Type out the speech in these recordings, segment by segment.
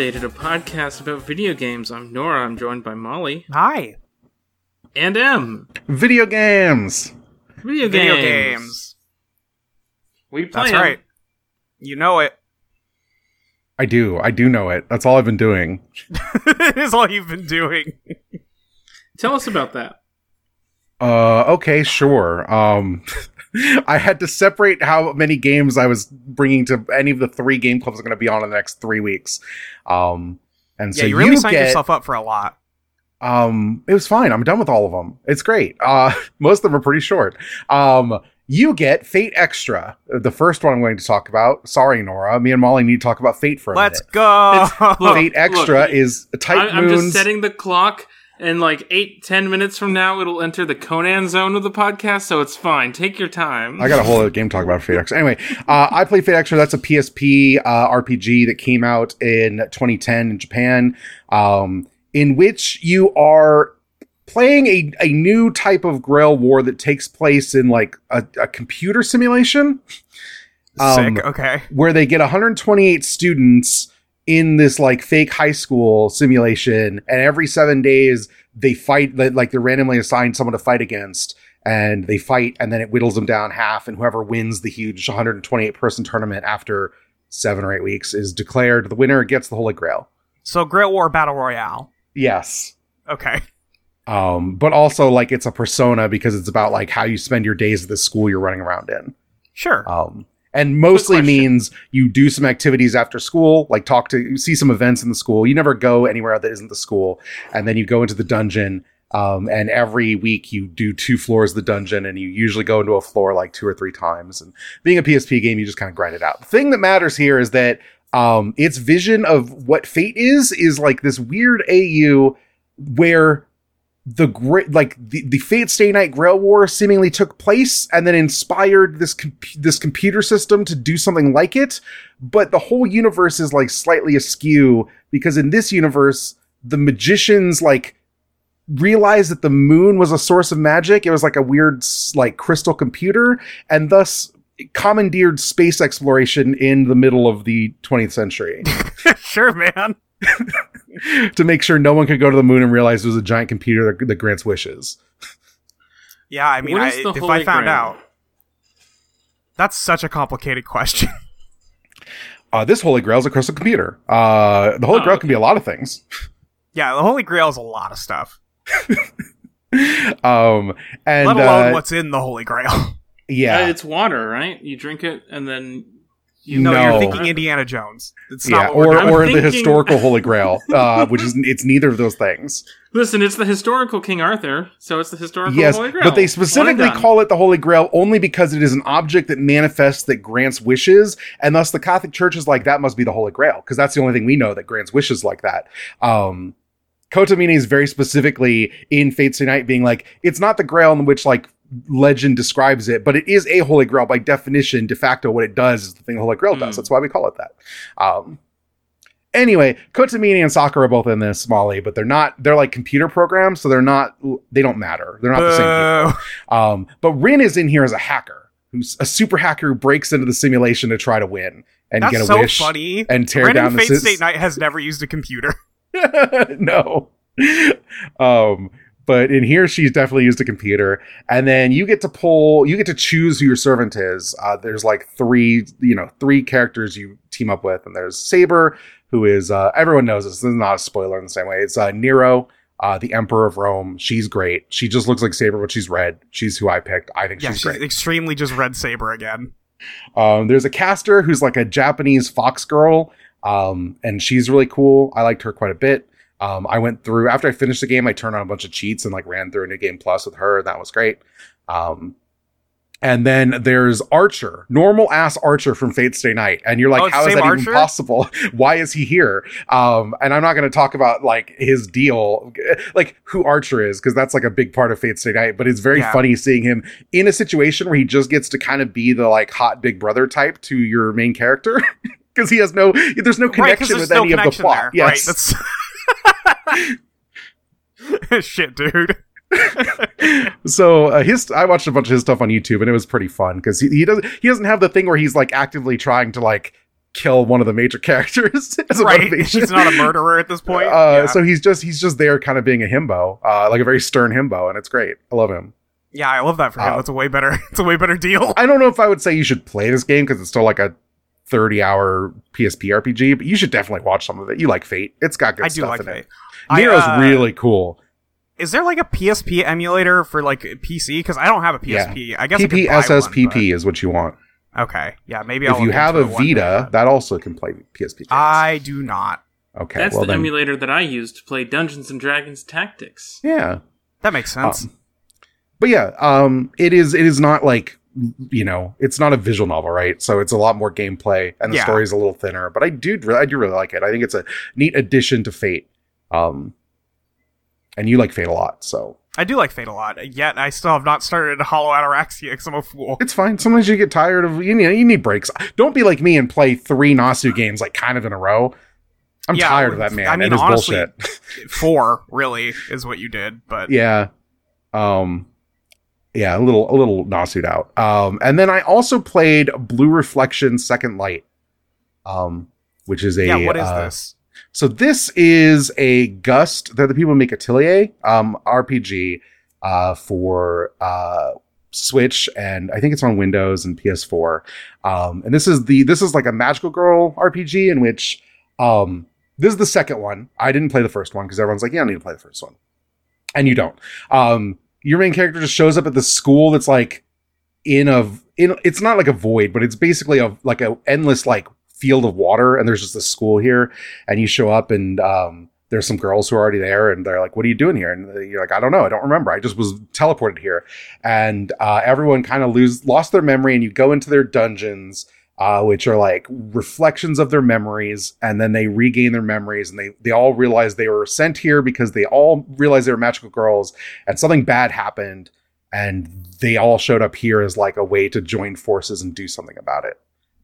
back to Updated, a podcast about video games. I'm Nora. I'm joined by Molly Hi. and M. Video games. Video games. Video games. We play That's 'em. right. You know it. I do. I do know it. That's all I've been doing. it is all you've been doing. Tell us about that. Uh, okay, sure. Um, I had to separate how many games I was bringing to any of the three game clubs I'm going to be on in the next three weeks. Um, and Yeah, so you really signed get, yourself up for a lot. Um, it was fine. I'm done with all of them. It's great. Uh, most of them are pretty short. Um, you get Fate Extra, the first one I'm going to talk about. Sorry, Nora. Me and Molly need to talk about Fate for a minute. Let's go. Look, Fate Extra look, is I, Tight I'm Moons. just setting the clock, and like eight, ten minutes from now, it'll enter the Conan zone of the podcast, so it's fine. Take your time. I got a whole other game to talk about Fate Extra. Anyway, uh, I play Fate Extra. That's a PSP uh, RPG that came out in 2010 in Japan, um, in which you are playing a, a new type of Grail War that takes place in like a, a computer simulation. Um, Sick. Okay. where they get 128 students in this like fake high school simulation and every seven days they fight like like they're randomly assigned someone to fight against and they fight and then it whittles them down half and whoever wins the huge 128 person tournament after seven or eight weeks is declared the winner gets the holy grail So Great War Battle Royale. yes Okay. um but also like it's a persona because it's about like how you spend your days at the school you're running around in Sure. um, and mostly means you do some activities after school, like talk to, see some events in the school. You never go anywhere that isn't the school, and then you go into the dungeon. Um, and every week you do two floors of the dungeon, and you usually go into a floor like two or three times. And being a PSP game, you just kind of grind it out. The thing that matters here is that um, its vision of what Fate is is like this weird AU where the great like the, the Fate Stay Night Grail War seemingly took place and then inspired this this computer system to do something like it, but the whole universe is like slightly askew because in this universe the magicians like realized that the moon was a source of magic. It was like a weird like crystal computer and thus commandeered space exploration in the middle of the 20th century sure, man. to make sure no one could go to the moon and realize it was a giant computer that, that grants wishes. Yeah, I mean, I, if Holy I found Grail? out, that's such a complicated question. Uh, this Holy Grail is a crystal computer. Uh, the Holy Oh, Grail can be a lot of things. yeah, the Holy Grail is a lot of stuff. um, and let alone uh, what's in the Holy Grail. yeah, Uh, it's water, right? You drink it, and then you no, No. you're thinking Indiana Jones. It's yeah, what we're or doing. I'm or the historical Holy Grail, uh, which is it's neither of those things. Listen, it's the historical King Arthur, so it's the historical yes, Holy Grail. but they specifically call it the Holy Grail only because it is an object that manifests that grants wishes, and thus the Catholic Church is like that must be the Holy Grail because that's the only thing we know that grants wishes like that. Um, Kotomine is very specifically in Fate Stay Night being like it's not the Grail in which like legend describes it, but it is a Holy Grail by definition. De facto, what it does is the thing the Holy Grail does. Mm. That's why we call it that. Um, anyway, Kotomine and Sakura are both in this, Molly, but they're not. They're like computer programs, so they're not. They don't matter. They're not the same. People. Um, but Rin is in here as a hacker, who's a super hacker who breaks into the simulation to try to win and That's get a so wish funny. and tear Brandon down the Fate Stay Night has never used a computer. no. Um, but in here, she's definitely used a computer, and then you get to pull, you get to choose who your servant is. Uh, there's like three, you know, three characters you team up with, and there's Saber, who is uh, everyone knows this. This is not a spoiler in the same way. It's uh, Nero, uh, the Emperor of Rome. She's great. She just looks like Saber, but she's red. She's who I picked. I think Yeah, she's she's great. extremely just Red Saber again. Um, there's a caster who's like a Japanese fox girl, um, and she's really cool. I liked her quite a bit. Um, I went through after I finished the game, I turned on a bunch of cheats and like ran through a new game plus with her, and that was great. Um, and then there's Archer, normal ass Archer from Fate Stay Night, and you're like, Oh, how is that Archer? even possible? Why is he here? Um, and I'm not going to talk about like his deal, like who Archer is, because that's like a big part of Fate Stay Night. But it's very Yeah. funny seeing him in a situation where he just gets to kind of be the like hot big brother type to your main character. Because he has no, there's no Right, connection there's with no any of the plot. there. Yes, Right, that's shit, dude. so uh, his I watched a bunch of his stuff on YouTube and it was pretty fun because he, he doesn't he doesn't have the thing where he's like actively trying to like kill one of the major characters as a right. motivation. He's not a murderer at this point. Uh, yeah. So he's just he's just there, kind of being a himbo, uh, like a very stern himbo, and it's great. I love him. yeah, I love that for him. uh, That's a way better. It's a way better deal. I don't know if I would say you should play this game because it's still like a thirty-hour PSP RPG, but you should definitely watch some of it. You like Fate; it's got good I do stuff like in that. it. I, Nero's uh, really cool. Is there like a PSP emulator for like PC? Because I don't have a PSP. I guess I could PPSSPP is what you want. Okay, yeah, maybe I'll if you have a it day, Vita, but- that also can play PSP games. I do not. okay, That's well the then, emulator that I use to play Dungeons and Dragons Tactics. yeah. That makes sense. Um, but yeah, um, it is. It is not like you know, it's not a visual novel, right? So it's a lot more gameplay, and the Yeah. story's a little thinner. But I do, I do really like it. I think it's a neat addition to Fate. Um, and you like Fate a lot, so I do like Fate a lot. Yet I still have not started Hollow Ataraxia because I'm a fool. it's fine. Sometimes you get tired of you know you need breaks. Don't be like me and play three Nasu games like kind of in a row. I'm Yeah, tired of that man I mean, and his honestly, bullshit. Four really is what you did, but yeah um yeah a little a little Nasu'd out um and then i also played blue reflection second light um which is a yeah. What is uh, this? so this is a gust they're the people who make atelier um rpg uh for uh switch and i think it's on windows and ps4 um and this is the this is like a magical girl rpg in which um this is the second one i didn't play the first one because everyone's like yeah i need to play the first one and you don't um your main character just shows up at the school that's like in a in it's not like a void but it's basically a like a endless like field of water and there's just a school here and you show up and um there's some girls who are already there and they're like what are you doing here? And you're like i don't know. I don't remember. I just was teleported here. And uh, everyone kind of lose lost their memory and you go into their dungeons uh, which are like reflections of their memories and then they regain their memories and they they all realize they were sent here because they all realized they were magical girls and something bad happened and they all showed up here as like a way to join forces and do something about it.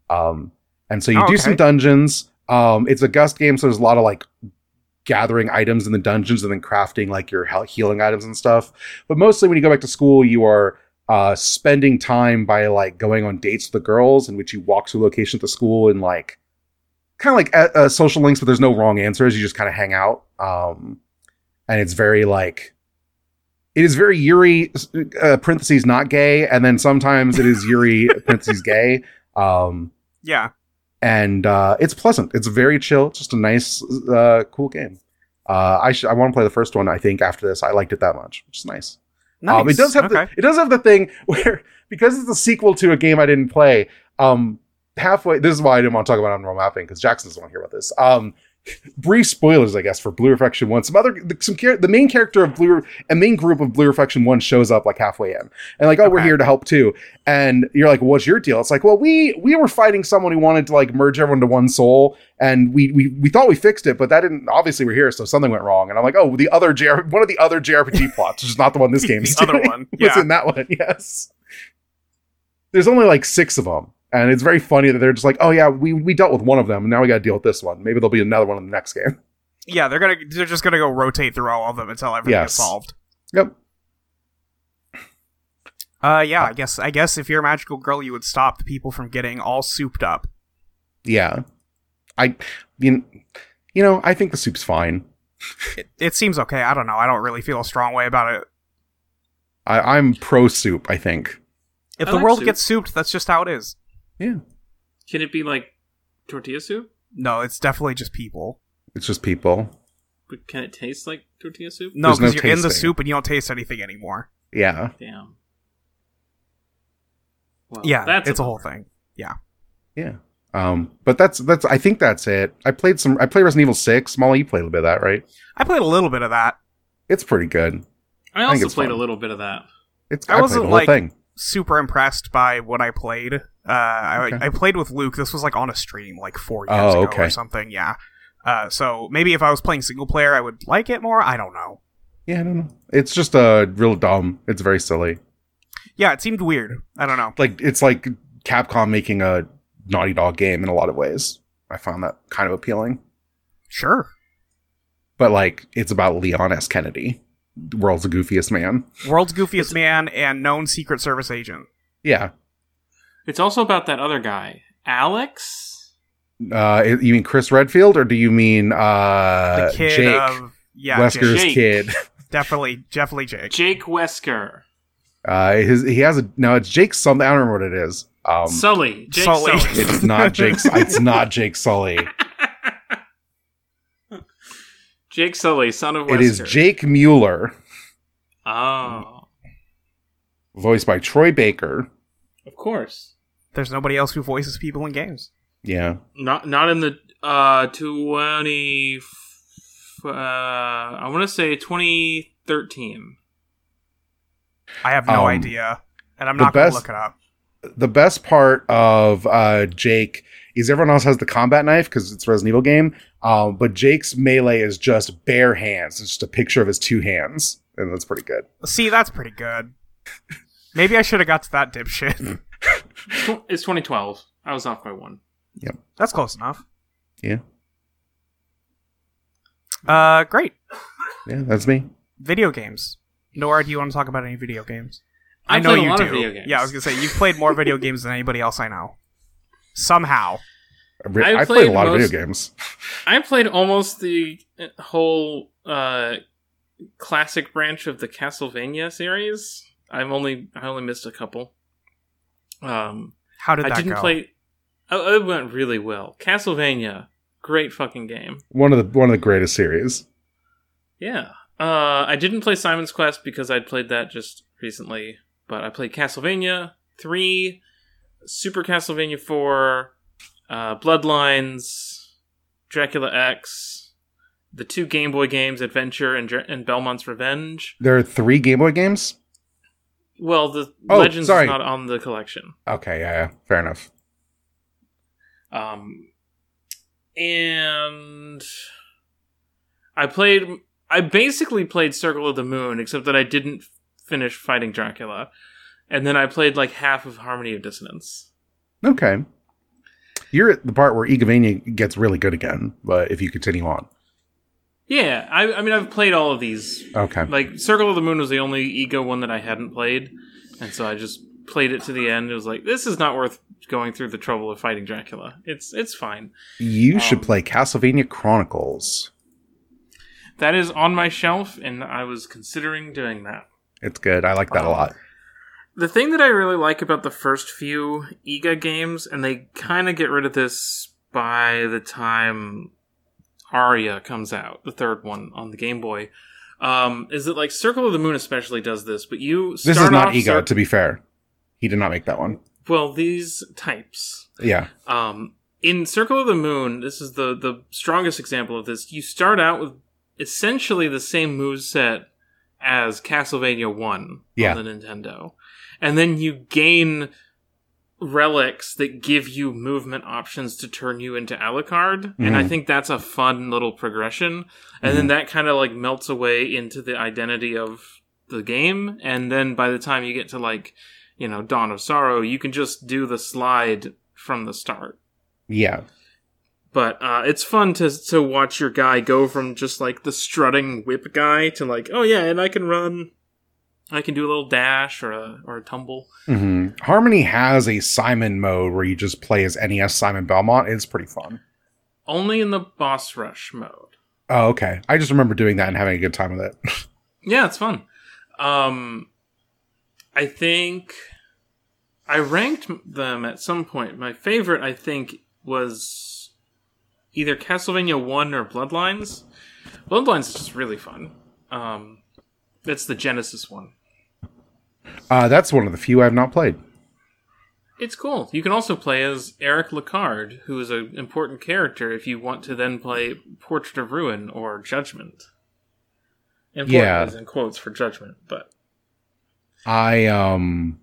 Um and so you Oh, do okay. some dungeons. Um it's a gust game so there's a lot of like gathering items in the dungeons and then crafting like your healing items and stuff. But mostly when you go back to school you are uh spending time by like going on dates with the girls in which you walk to a location at the school and like kind of like uh, uh, social links but there's no wrong answers you just kind of hang out um and it's very like it is very Yuri uh, parentheses not gay, and then sometimes it is Yuri parentheses gay. Um, Yeah, and uh, it's pleasant. It's very chill. It's just a nice, uh, cool game. Uh, I sh- I want to play the first one. I think after this, I liked it that much, which is nice. Nice. Um, it does have okay. the, it does have the thing where because it's a sequel to a game I didn't play. Um, halfway. This is why I didn't want to talk about on roll mapping because Jackson doesn't want to hear about this. Um, brief spoilers, I guess, for Blue Reflection One. Some other some the main character of Blue a main group of Blue Reflection One shows up like halfway in, and like, oh, we're here to help too. And you're like, what's your deal? It's like, well, we we were fighting someone who wanted to like merge everyone to one soul, and we we we thought we fixed it, but that didn't. Obviously, we're here, so something went wrong. And I'm like, oh, the other JR, one of the other JRPG plots, which is not the one this game is the other doing, one. was in that one. Yes. There's only like six of them. And it's very funny that they're just like, oh yeah, we, we dealt with one of them, and now we got to deal with this one. Maybe there'll be another one in the next game. Yeah, they're gonna they're just gonna go rotate through all of them until everything Yes. is solved. Yep. Uh, yeah, I guess I guess if you're a magical girl, you would stop the people from getting all souped up. Yeah. I mean, you know, I think the soup's fine. It, it seems okay. I don't know. I don't really feel a strong way about it. I, I'm pro soup. I think. If I the like world soup. gets souped, that's just how it is. Yeah. Can it be like tortilla soup? No, it's definitely just people. It's just people. But can it taste like tortilla soup? No, There's no because you're in the tasting. soup and you don't taste anything anymore. Yeah. Damn. Well, yeah, that's it's a whole thing. Yeah. Yeah. Um, but that's that's. I think that's it. I played some. I played Resident Evil Six. Molly, you played a little bit of that, right? I played a little bit of that. It's pretty good. I also it's played fun. a little bit of that. It's. I I, played wasn't, the whole like- thing. Super impressed by what I played. Uh, I, Okay. I played with Luke. This was like on a stream like four years Oh, ago okay. or something. Yeah. Uh, so maybe if I was playing single player, I would like it more. I don't know. Yeah, I don't know. It's just uh, real dumb. It's very silly. Yeah, it seemed weird. I don't know. Like it's like Capcom making a Naughty Dog game in a lot of ways. I found that kind of appealing. Sure. But like, it's about Leon S. Kennedy, world's goofiest man. World's goofiest man and known Secret Service agent. Yeah, It's also about that other guy, Alex. Uh, you mean Chris Redfield, or do you mean uh, the kid Jake of yeah, Wesker's Jake. kid? definitely, definitely Jake. Jake Wesker. Uh, his he has a no. It's Jake something. I don't remember what it is. Um, Sully. Jake Sully. Sully. it's not Jake. it's not Jake Sully. Jake Sully, son of Wesker. It is Jake Mueller, Oh. voiced by Troy Baker. Of course. There's nobody else who voices people in games. Yeah, Not not in the uh 20 f- uh I want to say 2013. I have no Um, idea, and I'm not going to best- look it up. the best part of uh, Jake is everyone else has the combat knife because it's a Resident Evil game. Um, but Jake's melee is just bare hands. It's just a picture of his two hands, and that's pretty good. See, that's pretty good. Maybe I should have got to that dipshit. Tw- It's 2012. I was off by one. Yep. That's close enough. Yeah, Uh, great. yeah, that's me. Video games. Nora, do you want to talk about any video games? I I know played a you lot do. of video games. Yeah, I was gonna say you've played more video games than anybody else I know. Somehow, I, re- I've I played a played lot of video games. I played almost the whole uh classic branch of the Castlevania series. I've only I only missed a couple. Um how did I didn't go? play oh, it went really well. Castlevania, great fucking game. One of the one of the greatest series. Yeah. Uh, I didn't play Simon's Quest because I'd played that just recently, but I played Castlevania 3, Super Castlevania 4, uh, Bloodlines, Dracula X, the two Game Boy games, Adventure and, and Belmont's Revenge. There are three Game Boy games. Well, the Oh, Legends sorry. is not on the collection. Okay, yeah, yeah, fair enough. Um, and I played. I basically played Circle of the Moon, except that I didn't finish fighting Dracula, and then I played like half of Harmony of Dissonance. Okay, you're at the part where Igavania gets really good again. But if you continue on, Yeah, I, I mean, I've played all of these. okay, Like Circle of the Moon was the only IGA one that I hadn't played, and so I just played it to the end. It was like this is not worth going through the trouble of fighting Dracula. It's it's fine. you should um, play Castlevania Chronicles. That is on my shelf, and I was considering doing that. It's good. I like that a Um, lot. The thing that I really like about the first few IGA games, and they kind of get rid of this by the time Aria comes out, the third one on the Game Boy, um, is that like Circle of the Moon especially does this, but you start This is not Cir- to be fair. He did not make that one. well, these types. Yeah. Um, in Circle of the Moon, this is the the strongest example of this. You start out with essentially the same move set as Castlevania One Yeah. on the Nintendo, and then you gain relics that give you movement options to turn you into Alucard, and I Mhm. think that's a fun little progression. And Mm-hmm. then that kind of like melts away into the identity of the game, and then by the time you get to like you know Dawn of Sorrow, you can just do the slide from the start. Yeah. But uh, it's fun to to watch your guy go from just like the strutting whip guy to like, oh yeah, and I can run, I can do a little dash or a or a tumble. hmm Harmony has a Simon mode where you just play as NES Simon Belmont. It's pretty fun. Only in the boss rush mode. Oh, okay. I just remember doing that and having a good time with it. Yeah, it's fun. Um, I think I ranked them at some point. My favorite, I think, was either Castlevania One or Bloodlines. Bloodlines is just really fun. Um, it's the Genesis one. Uh, that's one of the few I have not played. It's cool. You can also play as Eric Lecarde, who is an important character if you want to then play Portrait of Ruin or Judgment. Important Yeah. is in quotes for Judgment, but I um,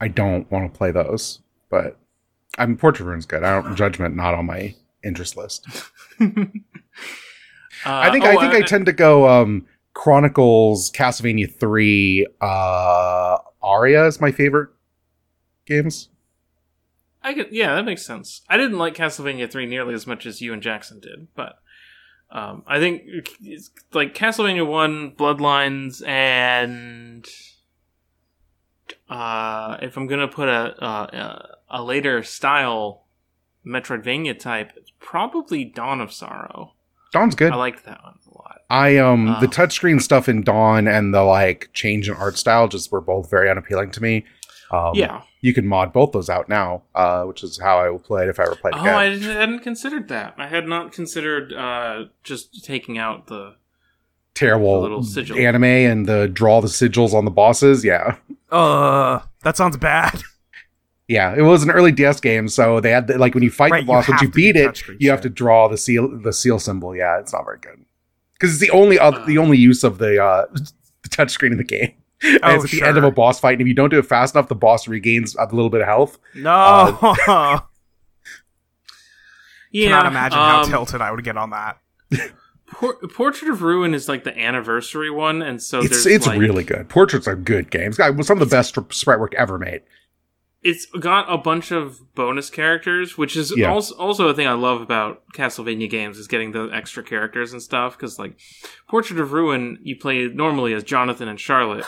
I don't want to play those, but I'm Portrait of Ruin's good. I don't Judgment not on my interest list. I think Uh, I oh, think I tend to go um Chronicles, Castlevania three, uh, Aria is my favorite games. I could, yeah, that makes sense. I didn't like Castlevania 3 nearly as much as you and Jackson did, but um, I think like Castlevania 1, Bloodlines, and uh, if I'm gonna put a, a a later style Metroidvania type, it's probably Dawn of Sorrow. Dawn's good. I liked that one a lot. I um uh, the touchscreen stuff in Dawn and the like change in art style just were both very unappealing to me. Um, yeah, you can mod both those out now, uh, which is how I will play it if I ever played. Oh, again. I hadn't considered that. I had not considered uh, just taking out the terrible the little sigil. anime and the draw the sigils on the bosses. Yeah. Uh, that sounds bad. Yeah, it was an early DS game, so they had the, like when you fight right, the boss, you once you beat it, you have to draw the seal the seal symbol. Yeah, it's not very good because it's the only uh, the only use of the uh, the touchscreen in the game. Oh, it's at sure. the end of a boss fight, and if you don't do it fast enough, the boss regains a little bit of health. No. Uh, yeah. Cannot imagine um, how tilted I would get on that. Por- Portrait of Ruin is like the anniversary one, and so it's it's like, really good. Portraits are good games. It's some of the best sprite work ever made it's got a bunch of bonus characters, which is yeah. also also a thing I love about Castlevania games is getting the extra characters and stuff. Because like Portrait of Ruin, you play normally as Jonathan and Charlotte,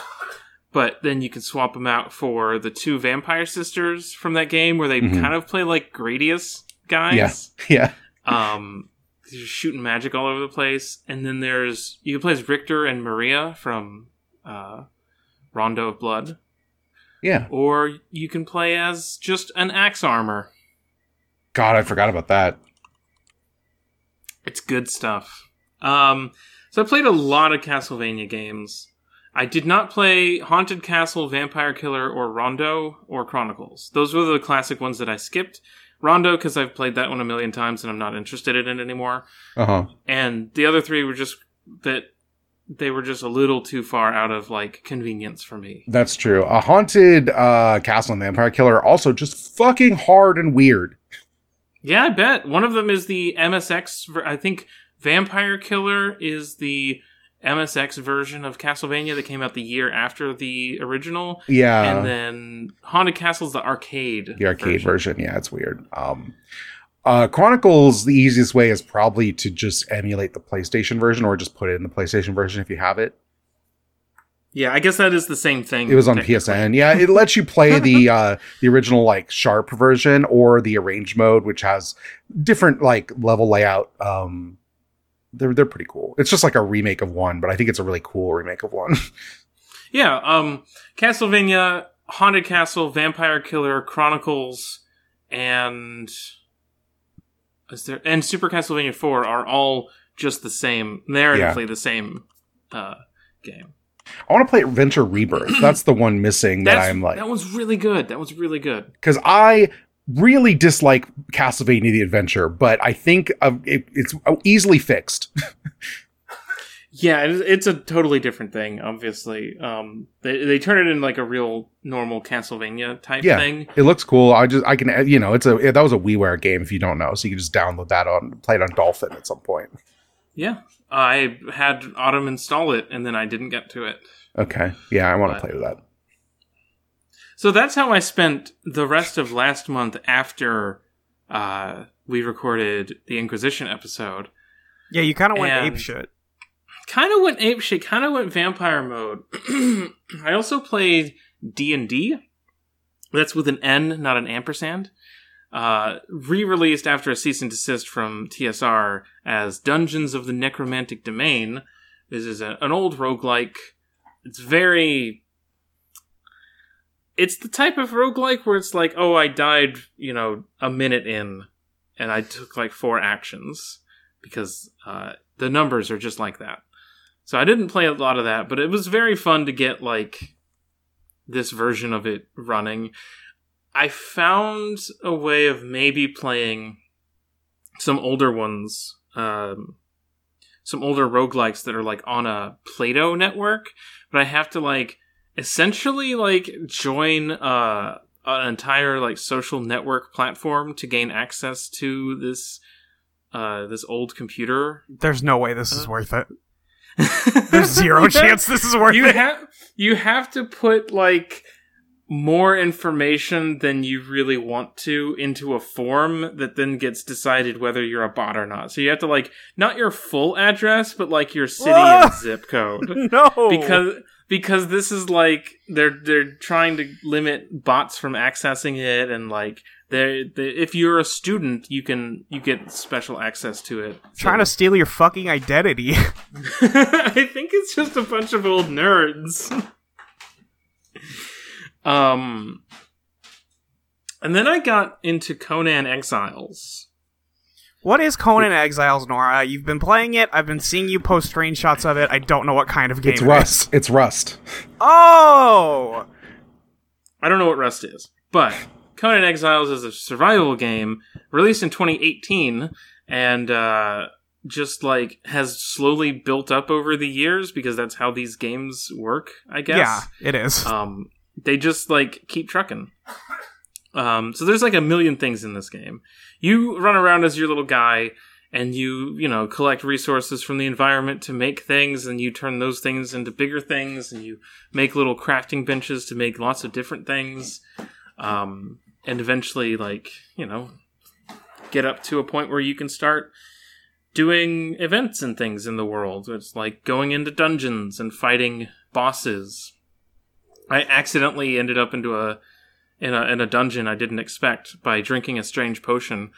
but then you can swap them out for the two vampire sisters from that game, where they mm-hmm. kind of play like Gradius guys. Yeah, yeah. Um, they're shooting magic all over the place, and then there's you can play as Richter and Maria from uh, Rondo of Blood. Yeah. Or you can play as just an axe armor. God, I forgot about that. It's good stuff. Um, so I played a lot of Castlevania games. I did not play Haunted Castle, Vampire Killer, or Rondo, or Chronicles. Those were the classic ones that I skipped. Rondo, because I've played that one a million times and I'm not interested in it anymore. Uh huh. And the other three were just that they were just a little too far out of like convenience for me. That's true. A haunted uh, castle and vampire killer also just fucking hard and weird. Yeah, I bet one of them is the MSX. I think Vampire Killer is the MSX version of Castlevania that came out the year after the original. Yeah, and then Haunted Castle's the arcade. The arcade version. version. Yeah, it's weird. Um, uh, Chronicles, the easiest way is probably to just emulate the PlayStation version or just put it in the PlayStation version if you have it. Yeah, I guess that is the same thing. It was on PSN. Yeah, it lets you play the uh, the original like sharp version or the arrange mode, which has different like level layout. Um, they're they're pretty cool. It's just like a remake of one, but I think it's a really cool remake of one. yeah, um, Castlevania, Haunted Castle, Vampire Killer, Chronicles, and is there and Super Castlevania Four are all just the same narratively yeah. the same uh, game. I want to play Adventure Rebirth. That's the one missing that I'm like. That one's really good. That was really good. Because I really dislike Castlevania the Adventure, but I think uh, it, it's easily fixed. Yeah, it's a totally different thing. Obviously, um, they they turn it into like a real normal Castlevania type thing. yeah, thing. It looks cool. I just I can you know it's a that was a WiiWare game if you don't know, so you can just download that on play it on Dolphin at some point. Yeah, I had Autumn install it and then I didn't get to it. Okay, yeah, I want to play with that. So that's how I spent the rest of last month after uh, we recorded the Inquisition episode. Yeah, you kind of went ape shit kind of went ape shit, kind of went vampire mode. I also played D and D. That's with an N, not an ampersand. Uh, re-released after a cease and desist from TSR as Dungeons of the Necromantic Domain. This is a, an old roguelike. It's very it's the type of roguelike where it's like, oh, I died, you know, a minute in, and I took like four actions because uh, the numbers are just like that. So I didn't play a lot of that, but it was very fun to get like this version of it running. I found a way of maybe playing some older ones, um, some older roguelikes that are like on a PLATO network, but I have to like essentially like join uh, an entire like social network platform to gain access to this uh, this old computer. There's no way this is uh, worth it. There's zero chance this is worth you it. Have, you have to put like more information than you really want to into a form that then gets decided whether you're a bot or not. So you have to like not your full address, but like your city and zip code. No, because because this is like they're they're trying to limit bots from accessing it and like they if you're a student you can you get special access to it so. trying to steal your fucking identity i think it's just a bunch of old nerds um and then i got into conan exiles what is Conan Exiles, Nora? You've been playing it. I've been seeing you post screenshots of it. I don't know what kind of game. It's Rust. It's Rust. Oh, I don't know what Rust is, but Conan Exiles is a survival game released in 2018, and uh, just like has slowly built up over the years because that's how these games work. I guess. Yeah, it is. Um, they just like keep trucking. Um, so there's like a million things in this game. You run around as your little guy and you, you know, collect resources from the environment to make things and you turn those things into bigger things and you make little crafting benches to make lots of different things. Um, and eventually like, you know, get up to a point where you can start doing events and things in the world. It's like going into dungeons and fighting bosses. I accidentally ended up into a in a in a dungeon I didn't expect by drinking a strange potion,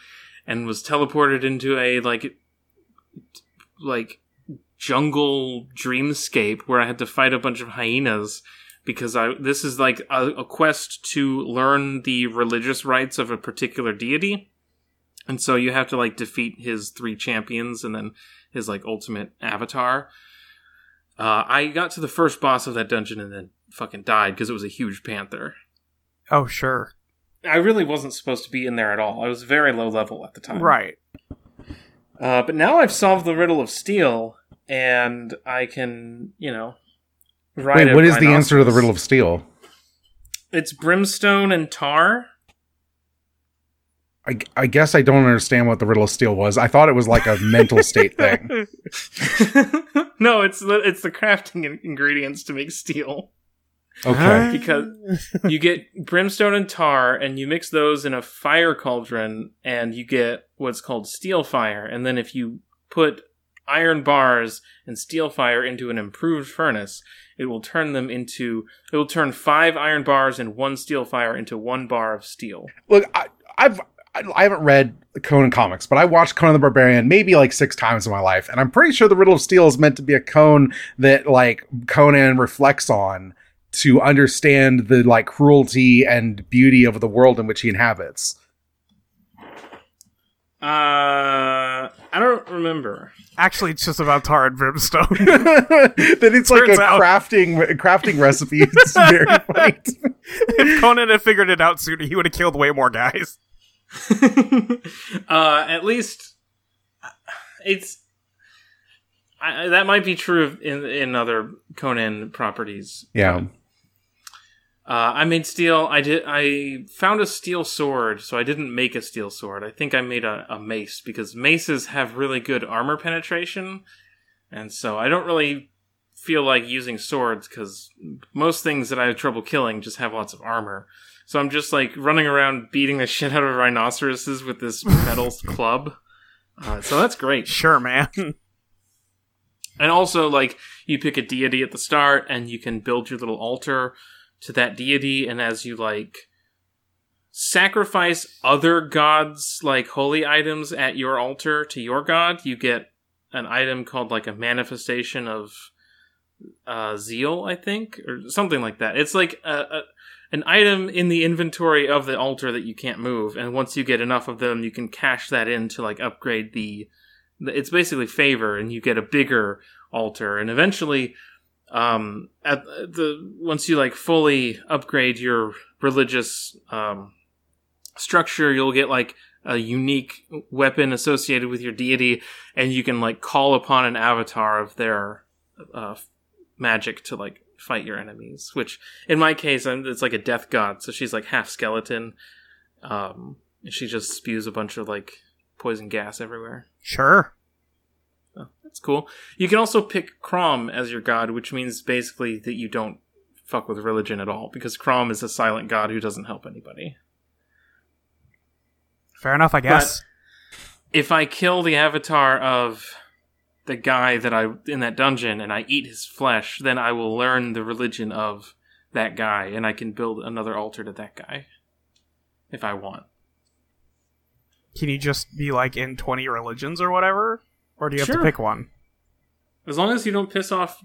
and was teleported into a like like jungle dreamscape where I had to fight a bunch of hyenas because I this is like a, a quest to learn the religious rites of a particular deity. And so you have to like defeat his three champions and then his like ultimate avatar. Uh, I got to the first boss of that dungeon and then fucking died because it was a huge panther. Oh, sure. I really wasn't supposed to be in there at all. I was very low level at the time. Right. Uh, but now I've solved the riddle of steel, and I can, you know, ride. Wait, what is the answer to the riddle of steel? It's brimstone and tar. I, I guess I don't understand what the riddle of steel was. I thought it was like a mental state thing. no, it's the it's the crafting ingredients to make steel. Okay. Because you get brimstone and tar, and you mix those in a fire cauldron, and you get what's called steel fire. And then if you put iron bars and steel fire into an improved furnace, it will turn them into it will turn five iron bars and one steel fire into one bar of steel. Look, I, I've I haven't read Conan comics, but I watched Conan the Barbarian maybe like six times in my life, and I'm pretty sure the Riddle of Steel is meant to be a koan that like Conan reflects on to understand the like cruelty and beauty of the world in which he inhabits. Uh, I don't remember. Actually, it's just about tar and brimstone. then it's like a out. crafting crafting recipe. It's very funny. if Conan had figured it out sooner, he would have killed way more guys. uh, at least it's I, that might be true in in other Conan properties. Yeah. Uh, I made steel. I did. I found a steel sword, so I didn't make a steel sword. I think I made a, a mace because maces have really good armor penetration, and so I don't really feel like using swords because most things that I have trouble killing just have lots of armor. So I'm just like running around beating the shit out of rhinoceroses with this metal club. Uh, so that's great. Sure, man. and also, like, you pick a deity at the start, and you can build your little altar to that deity and as you like sacrifice other gods like holy items at your altar to your god you get an item called like a manifestation of uh, zeal i think or something like that. It's like a, a, an item in the inventory of the altar that you can't move and once you get enough of them you can cash that in to like upgrade the, the it's basically favor and you get a bigger altar. And eventually um, at the once you like fully upgrade your religious um, structure, you'll get like a unique weapon associated with your deity, and you can like call upon an avatar of their uh, magic to like fight your enemies. Which in my case, I'm, it's like a death god, so she's like half skeleton. Um, and she just spews a bunch of like poison gas everywhere. Sure. That's cool. You can also pick Crom as your god, which means basically that you don't fuck with religion at all, because Crom is a silent god who doesn't help anybody. Fair enough, I guess. But if I kill the avatar of the guy that I in that dungeon and I eat his flesh, then I will learn the religion of that guy and I can build another altar to that guy if I want. Can you just be like in 20 religions or whatever? Or do you have to pick one? As long as you don't piss off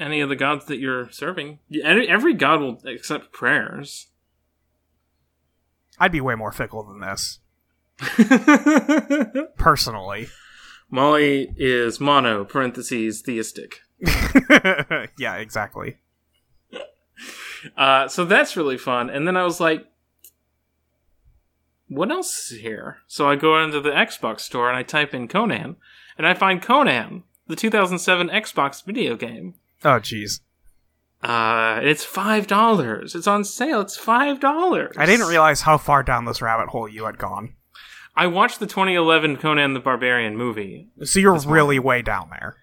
any of the gods that you're serving. Every every god will accept prayers. I'd be way more fickle than this, personally. Molly is mono, parentheses, theistic. yeah, exactly. Uh, so that's really fun. And then I was like, what else is here? So I go into the Xbox store and I type in Conan, and I find Conan, the 2007 Xbox video game. Oh, jeez. Uh, it's five dollars. It's on sale. It's five dollars. I didn't realize how far down this rabbit hole you had gone. I watched the 2011 Conan the Barbarian movie, So you're really way down there.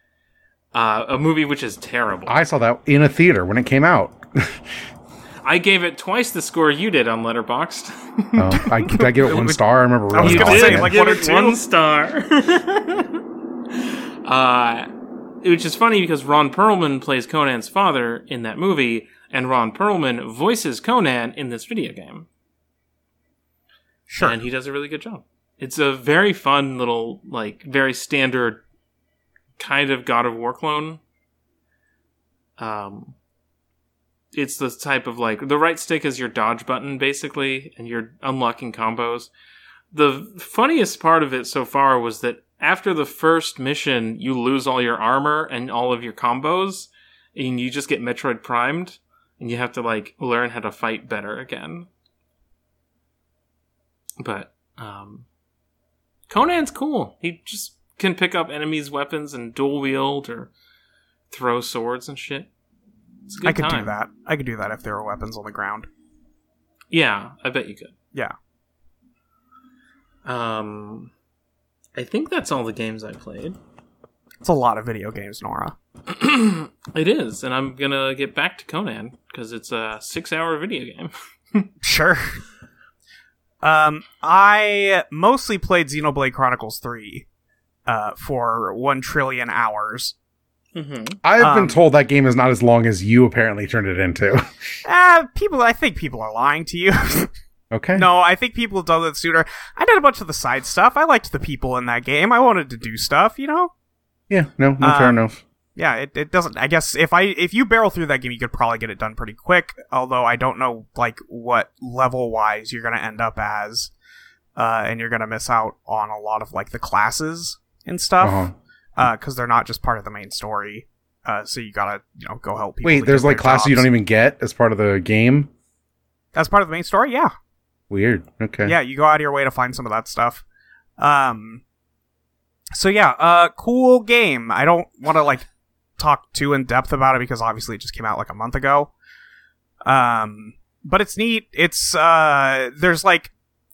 uh, a movie which is terrible. I saw that in a theater when it came out. I gave it twice the score you did on Letterboxd. Oh, I, did I give it one star? I remember I was gonna say, it. like, one or it two? one star. uh, which is funny because Ron Perlman plays Conan's father in that movie, and Ron Perlman voices Conan in this video game, Sure. and he does a really good job. It's a very fun little, like, very standard kind of God of War clone. Um, it's the type of like the right stick is your dodge button basically, and you're unlocking combos. The funniest part of it so far was that after the first mission, you lose all your armor and all of your combos, and you just get Metroid primed, and you have to like learn how to fight better again. But um, Conan's cool. He just can pick up enemies' weapons and dual wield or throw swords and shit. It's a good I could time. do that. I could do that if there were weapons on the ground. Yeah, I bet you could. Yeah. Um, I think that's all the games I played. It's a lot of video games, Nora. it is, and I'm gonna get back to Conan because it's a six-hour video game. Sure. Um, I mostly played Xenoblade Chronicles 3 uh, for 1 trillion hours. mm-hmm. I've um, been told that game is not as long as you apparently turned it into. Uh, people, I think people are lying to you. okay. no, I think people have done that sooner. I did a bunch of the side stuff. I liked the people in that game. I wanted to do stuff, you know? Yeah. No. No. fair Um, enough. Yeah, it, it doesn't. I guess if I if you barrel through that game, you could probably get it done pretty quick. Although I don't know like what level wise you're gonna end up as, uh, and you're gonna miss out on a lot of like the classes and stuff, Uh-huh. because they're not just part of the main story. Uh, so you gotta you know go help people. Wait, there's like classes you don't even get as part of the game. That's part of the main story. Yeah, Weird. Okay. yeah. You go out of your way to find some of that stuff. Um. So yeah, uh, cool game. I don't want to like talk too in depth about it because obviously it just came out like a month ago. Um, but it's neat. It's uh, there's like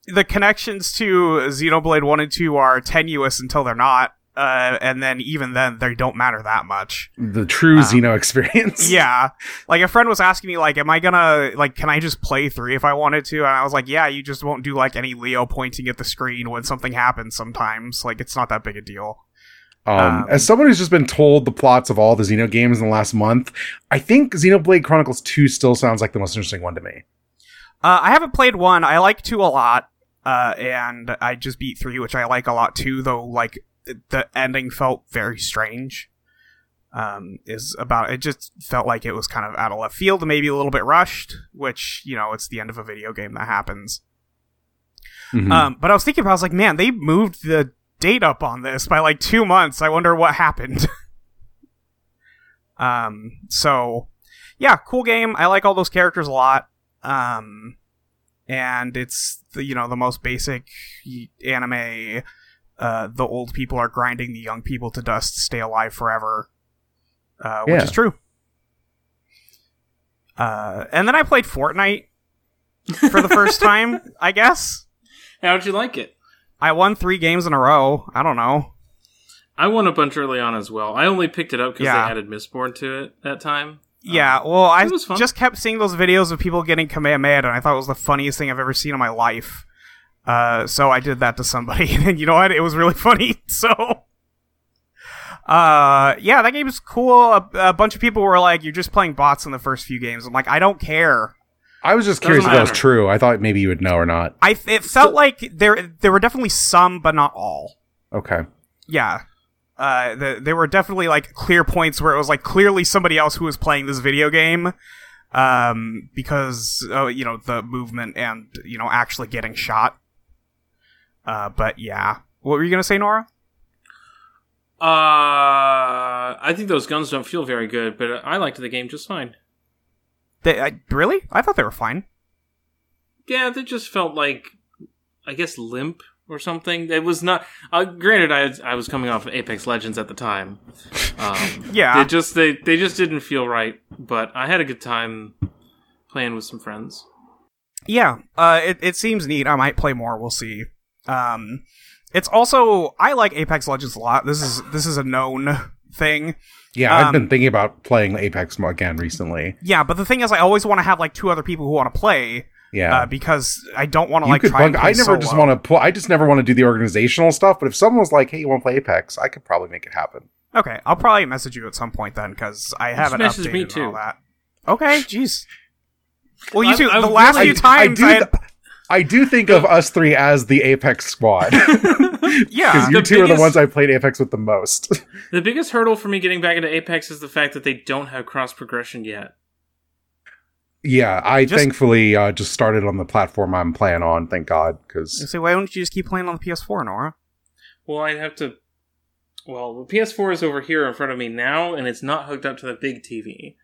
the connections to Xenoblade One and Two are tenuous until they're not. Uh, and then even then they don't matter that much. The true Um, Xeno experience. Yeah. Like a friend was asking me like am I to like can I just play 3 if I wanted to? And I was like, "Yeah, you just won't do like any Leo pointing at the screen when something happens sometimes. Like it's not that big a deal." Um, Um, as someone who's just been told the plots of all the Xeno games in the last month, I think Xenoblade Chronicles 2 still sounds like the most interesting one to me. Uh, I haven't played 1. I like 2 a lot. Uh, and I just beat 3, which I like a lot too, though like th- the ending felt very strange. Um, is about it just felt like it was kind of out of left field, maybe a little bit rushed, which, you know, it's the end of a video game that happens. Mhm. Um, but I was thinking about, I was like, man, they moved the date up on this by like two months. I wonder what happened. um, so yeah, cool game. I like all those characters a lot. Um, and it's the, you know, the most basic anime. Uh, the old people are grinding the young people to dust to stay alive forever. Uh, which Yeah. is true. Uh, and then I played Fortnite for the first time, I guess. How'd you like it? I won three games in a row. I don't know. I won a bunch early on as well. I only picked it up because Yeah. they added Mistborn to it that time. Yeah, well, I it was fun. just kept seeing those videos of people getting Kamehameha, and I thought it was the funniest thing I've ever seen in my life. Uh, so I did that to somebody, and you know what? It was really funny. So, Uh, yeah, that game is cool. A, a bunch of people were like, "You're just playing bots in the first few games." I'm like, I don't care. I was just Doesn't curious if that was true. I thought maybe you would know or not. I it felt like there there were definitely some, but not all. Okay. Yeah. Uh, the, there were definitely like clear points where it was like clearly somebody else who was playing this video game, um, because uh, you know the movement and you know actually getting shot. Uh, but yeah, what were you gonna say, Nora? Uh, I think those guns don't feel very good, but I liked the game just fine. They, I, really? I thought they were fine. Yeah, they just felt like, I guess, limp or something. It was not. Uh, granted, I I was coming off of Apex Legends at the time. Um, Yeah. they just they they just didn't feel right. But I had a good time playing with some friends. Yeah, uh, it it seems neat. I might play more. We'll see. Um, it's also I like Apex Legends a lot. This is this is a known thing. Yeah, I've Um, been thinking about playing Apex more again recently. Yeah, but the thing is, I always want to have like two other people who want to play. Yeah. uh, because I don't want to like try and play I never just want to pull. I just never want to do the organizational stuff. But if someone was like, "Hey, you want to play Apex?" I could probably make it happen. Okay, I'll probably message you at some point then because I haven't message updated me and too. all that. Okay, jeez. Well, you I- two, I the last really- few times I I, do. had- th- I do think of us three as the Apex squad yeah, because you The two are the ones I played Apex with the most. The biggest hurdle for me getting back into Apex is the fact that they don't have cross progression yet. yeah, I Just- thankfully uh, just started on the platform I'm playing on. Thank God, You because say, why don't you just keep playing on the PS4, Nora? Well, I'd have to. Well, the PS4 is over here in front of me now, and it's not hooked up to the big TV.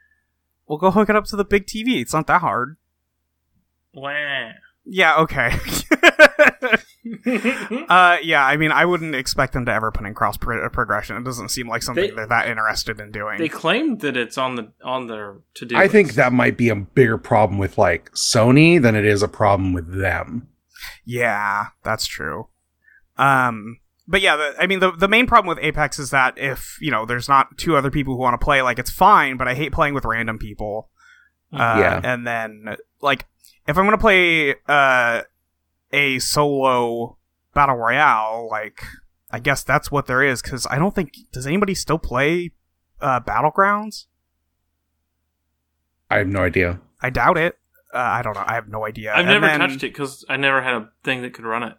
Well, go hook it up to the big TV. It's not that hard. Wah. Yeah, okay. uh, yeah, I mean, I wouldn't expect them to ever put in cross pro- progression. It doesn't seem like something They- they're that interested in doing. they claimed that it's on the on their to do. I think that might be a bigger problem with like Sony than it is a problem with them. Yeah, that's true. Um, but yeah, the, I mean, the the main problem with Apex is that if you know there's not two other people who want to play, like it's fine. But I hate playing with random people. Uh, Yeah. and then like if I'm gonna play uh a solo battle royale, like I guess that's what there is. Because I don't think does anybody still play uh battlegrounds? I have no idea. I doubt it. Uh, I don't know. I have no idea. I've And never then- touched it because I never had a thing that could run it.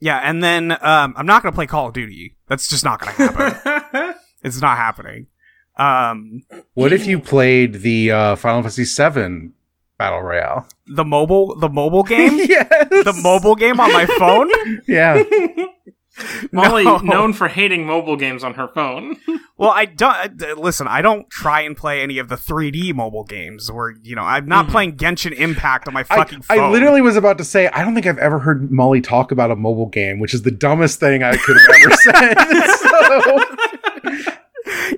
Yeah, and then um, I'm not gonna play Call of Duty. That's just not gonna happen. it's not happening. Um, What if you played the uh, Final Fantasy VII Battle Royale? the mobile, the mobile game, yes, the mobile game on my phone. Yeah, Molly, No. known for hating mobile games on her phone. Well, I don't uh, listen. I don't try and play any of the 3D mobile games where you know I'm not Mhm. playing Genshin Impact on my I, fucking phone. I literally was about to say I don't think I've ever heard Molly talk about a mobile game, which is the dumbest thing I could have ever said. so,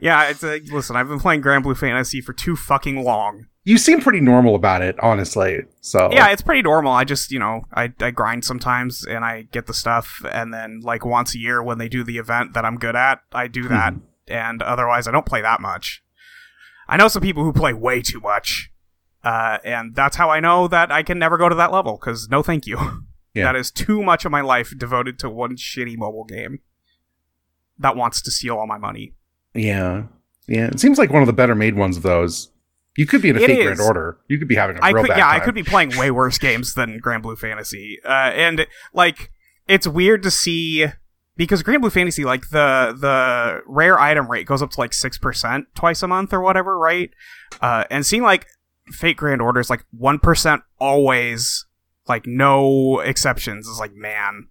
yeah. It's a, listen. I've been playing Granblue Fantasy for too fucking long. You seem pretty normal about it, honestly. So Yeah, it's pretty normal. I just, you know, I, I grind sometimes and I get the stuff, and then like once a year when they do the event that I'm good at, I do that. Hmm. And otherwise, I don't play that much. I know some people who play way too much, uh, and that's how I know that I can never go to that level. Because no, thank you. Yeah. That is too much of my life devoted to one shitty mobile game that wants to steal all my money. yeah, yeah. It seems like one of the better made ones of those. You could be in a It Fate is. Grand Order. You could be having a I real could, bad yeah, I could be playing way worse games than Granblue Fantasy. Uh, and like, it's weird to see because Granblue Fantasy, like the the rare item rate goes up to like six percent twice a month or whatever, right? Uh, and seeing like Fate Grand Orders like one percent always, like no exceptions, is like man.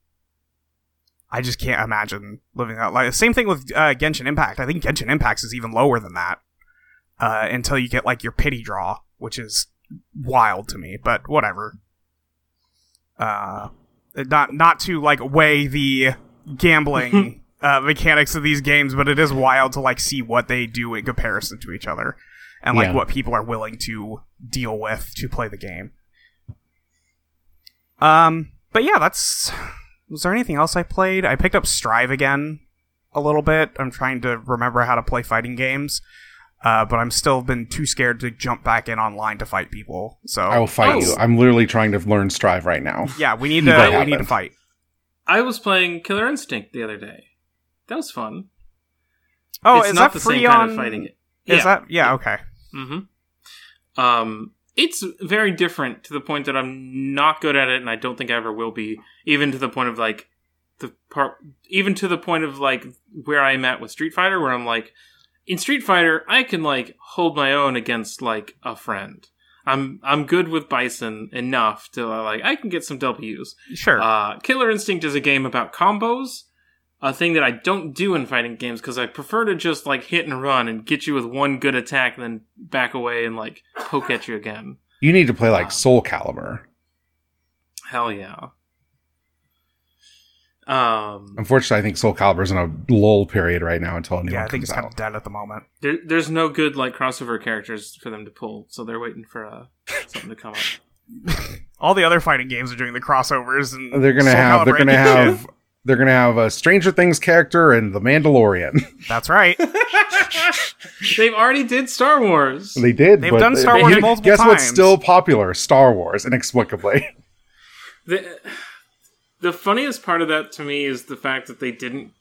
I just can't imagine living that life. Same thing with uh, Genshin Impact. I think Genshin Impact is even lower than that. Uh, until you get like your pity draw, which is wild to me, but whatever. Uh, not not to like weigh the gambling uh, mechanics of these games, but it is wild to like see what they do in comparison to each other, and like Yeah. what people are willing to deal with to play the game. Um, but yeah, that's. Was there anything else I played? I picked up Strive again a little bit. I'm trying to remember how to play fighting games. Uh, but I'm still been too scared to jump back in online to fight people. So I will fight Oh. you. I'm literally trying to learn Strive right now. yeah, we need to that we need to fight. I was playing Killer Instinct the other day. That was fun. Oh, it's is not that the free same kind of fighting. Is that yeah? Okay. Mm-hmm. Um, it's very different to the point that I'm not good at it, and I don't think I ever will be. Even to the point of like the part, even to the point of like where I'm at with Street Fighter, where I'm like, in Street Fighter, I can like hold my own against like a friend. I'm I'm good with Bison enough to uh, like I can get some W's. Sure. Uh, Killer Instinct is a game about combos, a thing that I don't do in fighting games because I prefer to just like hit and run and get you with one good attack, and then back away and like poke at you again. You need to play like Soul Calibur. Hell yeah. Um, Unfortunately, I think Soul Calibur's in a lull period right now until a new yeah, one I think comes it's kind of dead at the moment. there, there's no good like crossover characters for them to pull, so they're waiting for uh, something to come up. All the other fighting games are doing the crossovers, and They're gonna Soul have. They're gonna have. They're gonna have a Stranger Things character and the Mandalorian. That's right. They've already did Star Wars. they did. They've but done Star they- Wars guess multiple Guess what's still popular? Star Wars, inexplicably. The, the funniest part of that to me is the fact that they didn't.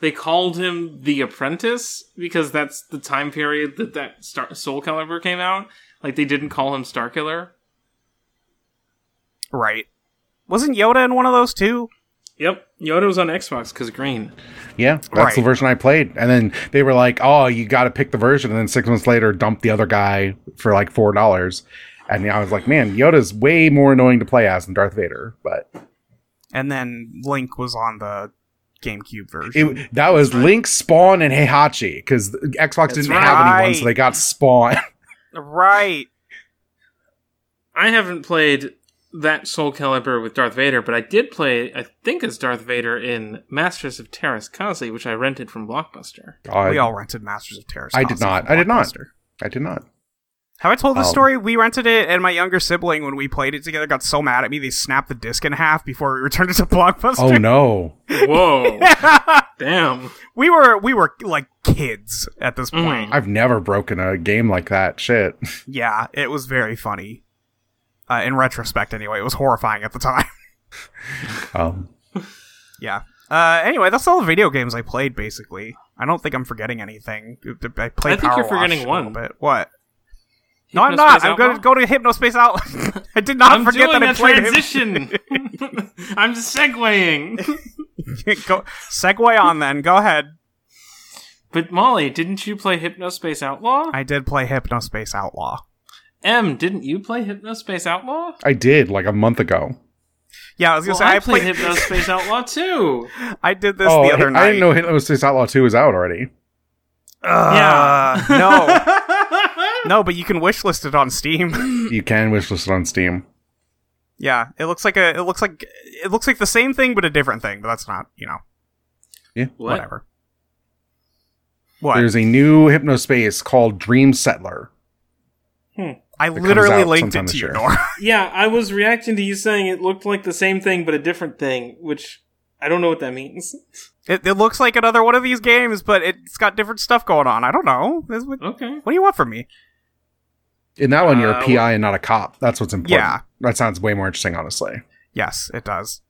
They called him the Apprentice because that's the time period that that Star, Soul Calibur came out. Like they didn't call him Starkiller. right. Wasn't Yoda in one of those too? Yep, Yoda was on Xbox because green. Yeah, that's Right. the version I played. And then they were like, "Oh, you got to pick the version." And then six months later, dump the other guy for like four dollars. And I was like, "Man, Yoda's way more annoying to play as than Darth Vader." But And then Link was on the GameCube version. it, that was Link, Spawn, and Heihachi because Xbox That's didn't have anyone, right. so they got Spawn. right. I haven't played that Soul Calibur with Darth Vader, but I did play, I think, as Darth Vader in Masters of Teräs Käsi, which I rented from Blockbuster. God, we all rented Masters of Terror. I did not. I did not. I did not. Have I told this Oh. story? We rented it, and my younger sibling, when we played it together, got so mad at me they snapped the disc in half before we returned it to Blockbuster. Oh no! Whoa. Damn. we were we were like kids at this Mhm. point. I've never broken a game like that. Shit. Yeah, it was very funny. Uh, in retrospect, anyway, it was horrifying at the time. Um, yeah. Uh, anyway, that's all the video games I played. Basically, I don't think I'm forgetting anything. I played. I think you're Power forgetting Wash one. little bit. What? No, I'm not. I'm going to go to Hypnospace Outlaw. I did not I'm forget doing that I a played transition. I'm just segueing. Hyp- go segue on then. Go ahead. But Molly, didn't you play Hypnospace Outlaw? I did play Hypnospace Outlaw. M, didn't you play Hypnospace Outlaw? I did like a month ago. Yeah, I was gonna Well, say I, I played played. Hypnospace Outlaw too. I did this oh, the other I night. I didn't know Hypnosis Outlaw Two was out already. Uh, no, no, but you can wishlist it on Steam. You can wishlist it on Steam. yeah, it looks like a. It looks like it looks like the same thing, but a different thing. But that's not. You know, What? whatever. What? There's a new Hypnospace called Dreamsettler. Hmm. I literally out linked it to this you, year. Nor. Yeah, I was reacting to you saying it looked like the same thing but a different thing, which I don't know what that means. It, it looks like another one of these games, but it's got different stuff going on. I don't know. What, Okay. what do you want from me? In that one, you're Uh, a PI and not a cop. That's what's important. Yeah. That sounds way more interesting, honestly. Yes, it does.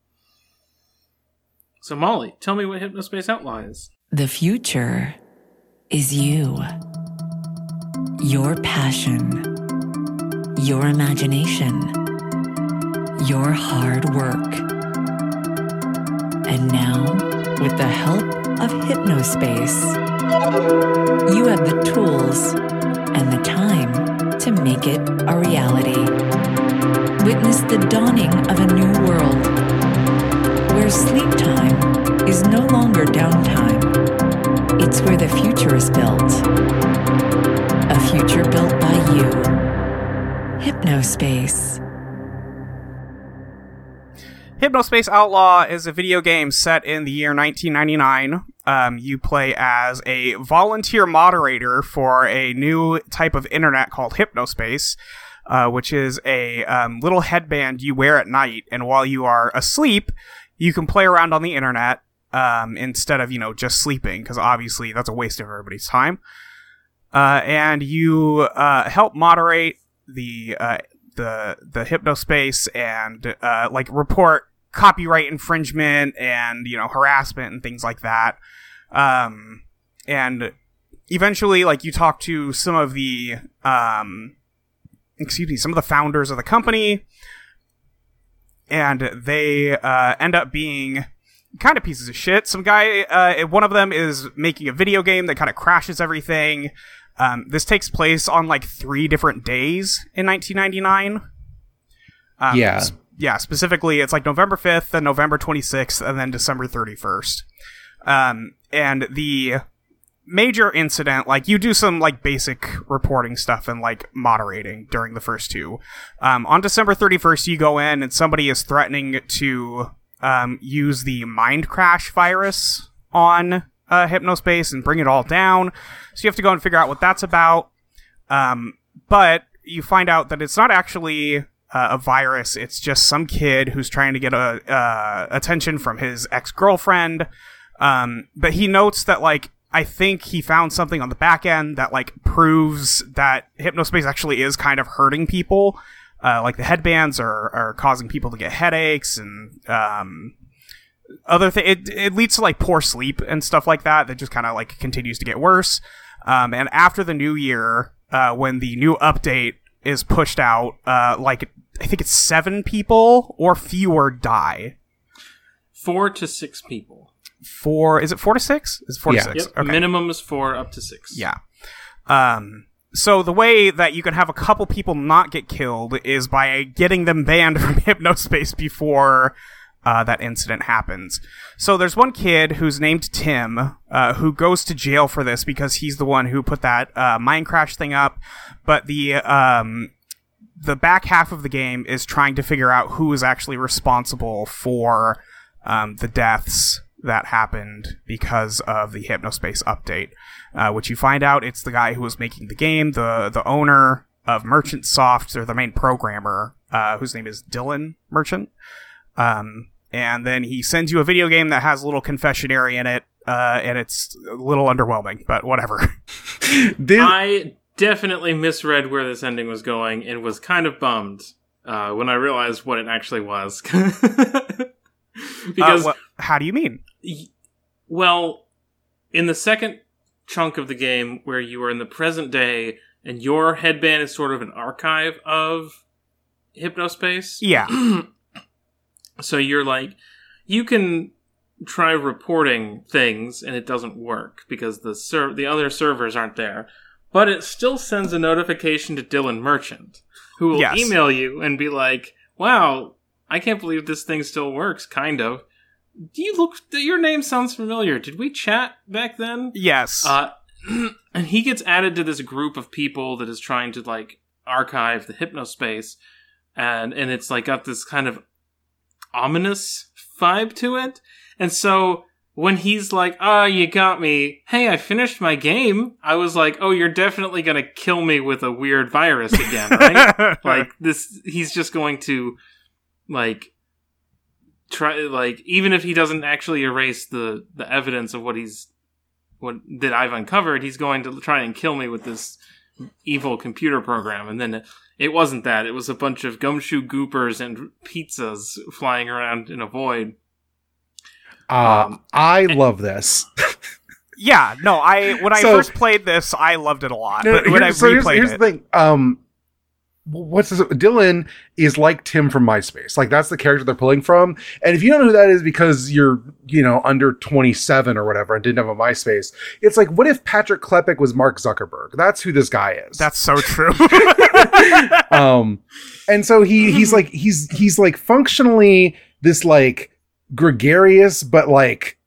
So Molly, tell me what Hypnospace Outlaw is. The future is you. Your passion. Your imagination. Your hard work. And now, with the help of Hypnospace, you have the tools and the make it a reality. Witness the dawning of a new world where sleep time is no longer downtime. It's where the future is built. A future built by you. Hypnospace. Hypnospace Outlaw is a video game set in the year 1999. Um, you play as a volunteer moderator for a new type of internet called Hypnospace, uh, which is a um, little headband you wear at night, and while you are asleep, you can play around on the internet um, instead of you know just sleeping, because obviously that's a waste of everybody's time. Uh, and you uh, help moderate the uh, the the hypnospace and uh, like report copyright infringement and you know harassment and things like that um and eventually, like you talk to some of the um, excuse me, some of the founders of the company, and they uh, end up being kind of pieces of shit. Some guy, uh, one of them is making a video game that kind of crashes everything. Um, this takes place on like three different days in 1999. Um, Yeah. Yeah. Specifically, it's like November 5th, then November 26th, and then December 31st. Um, and the major incident, like you do some like basic reporting stuff and like moderating during the first two. Um, on December 31st, you go in and somebody is threatening to um, use the mind crash virus on uh, Hypnospace and bring it all down. So you have to go and figure out what that's about. Um, but you find out that it's not actually uh, a virus. It's just some kid who's trying to get a, uh, attention from his ex girlfriend. Um, but he notes that like I think he found something on the back end that like proves that hypnospace actually is kind of hurting people. Uh, like the headbands are are causing people to get headaches and um, other thing. It it leads to like poor sleep and stuff like that. That just kind of like continues to get worse. Um, and after the new year, uh, when the new update is pushed out, uh, like I think it's seven people or fewer die. Four to six people. Four is it four to six? Is it four Yeah. to six? Yep. Minimum is four, up to six. Yeah. Um, so the way that you can have a couple people not get killed is by getting them banned from hypnospace before uh, that incident happens. So there's one kid who's named Tim uh, who goes to jail for this because he's the one who put that uh, mind crash thing up. But the um, the back half of the game is trying to figure out who is actually responsible for um, the deaths that happened because of the hypnospace update. Uh, which you find out it's the guy who was making the game the the owner of merchant soft or the main programmer uh, whose name is dylan merchant. Um, and then he sends you a video game that has a little confessionary in it uh, and it's a little underwhelming but whatever. This- I definitely misread where this ending was going and was kind of bummed uh, when I realized what it actually was. because, Uh, wha- how do you mean y- well, in the second chunk of the game where you are in the present day and your headband is sort of an archive of Hypnospace. yeah So you're like, you can try reporting things and it doesn't work because the ser- the other servers aren't there. But it still sends a notification to Dylan Merchant, who will Yes. email you and be like, "Wow, I can't believe this thing still works." Kind of. Do you look? Your name sounds familiar. Did we chat back then? yes Uh, and he gets added to this group of people that is trying to like archive the hypnospace, and and it's like got this kind of ominous vibe to it. And so when he's like, "Ah, you got me. Hey, I finished my game." I was like, "Oh, you're definitely gonna kill me with a weird virus again, right?" like this he's just going to like try like even if he doesn't actually erase the the evidence of what he's what that I've uncovered, he's going to try and kill me with this evil computer program. And then it wasn't that; it was a bunch of gumshoe goopers and pizzas flying around in a void. Uh, um, I love this. yeah no i when i So- first played this i loved it a lot No, but when i here's, so here's, here's it the thing. Um, what's this? Dylan is like Tim from MySpace. Like that's the character they're pulling from. And if you don't know who that is because you're, you know, under 27 or whatever and didn't have a MySpace, it's like, what if Patrick Klepek was Mark Zuckerberg? That's who this guy is. that's so true um and so he he's like he's he's like functionally this like gregarious but like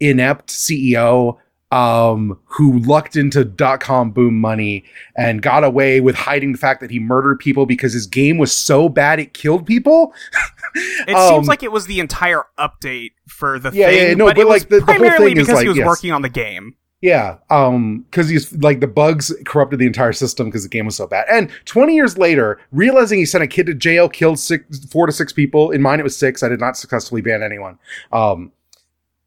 inept ceo um who lucked into dot com boom money and got away with hiding the fact that he murdered people because his game was so bad it killed people It Um, seems like it was the entire update for the Yeah, thing. yeah, no, but, but, like, the- the whole primarily thing is, because like, he was yes. working on the game. Yeah, um, because he's like the bugs corrupted the entire system because the game was so bad. And 20 years later, realizing he sent a kid to jail, killed six, four to six people. In mine, it was six. I did not successfully ban anyone. Um,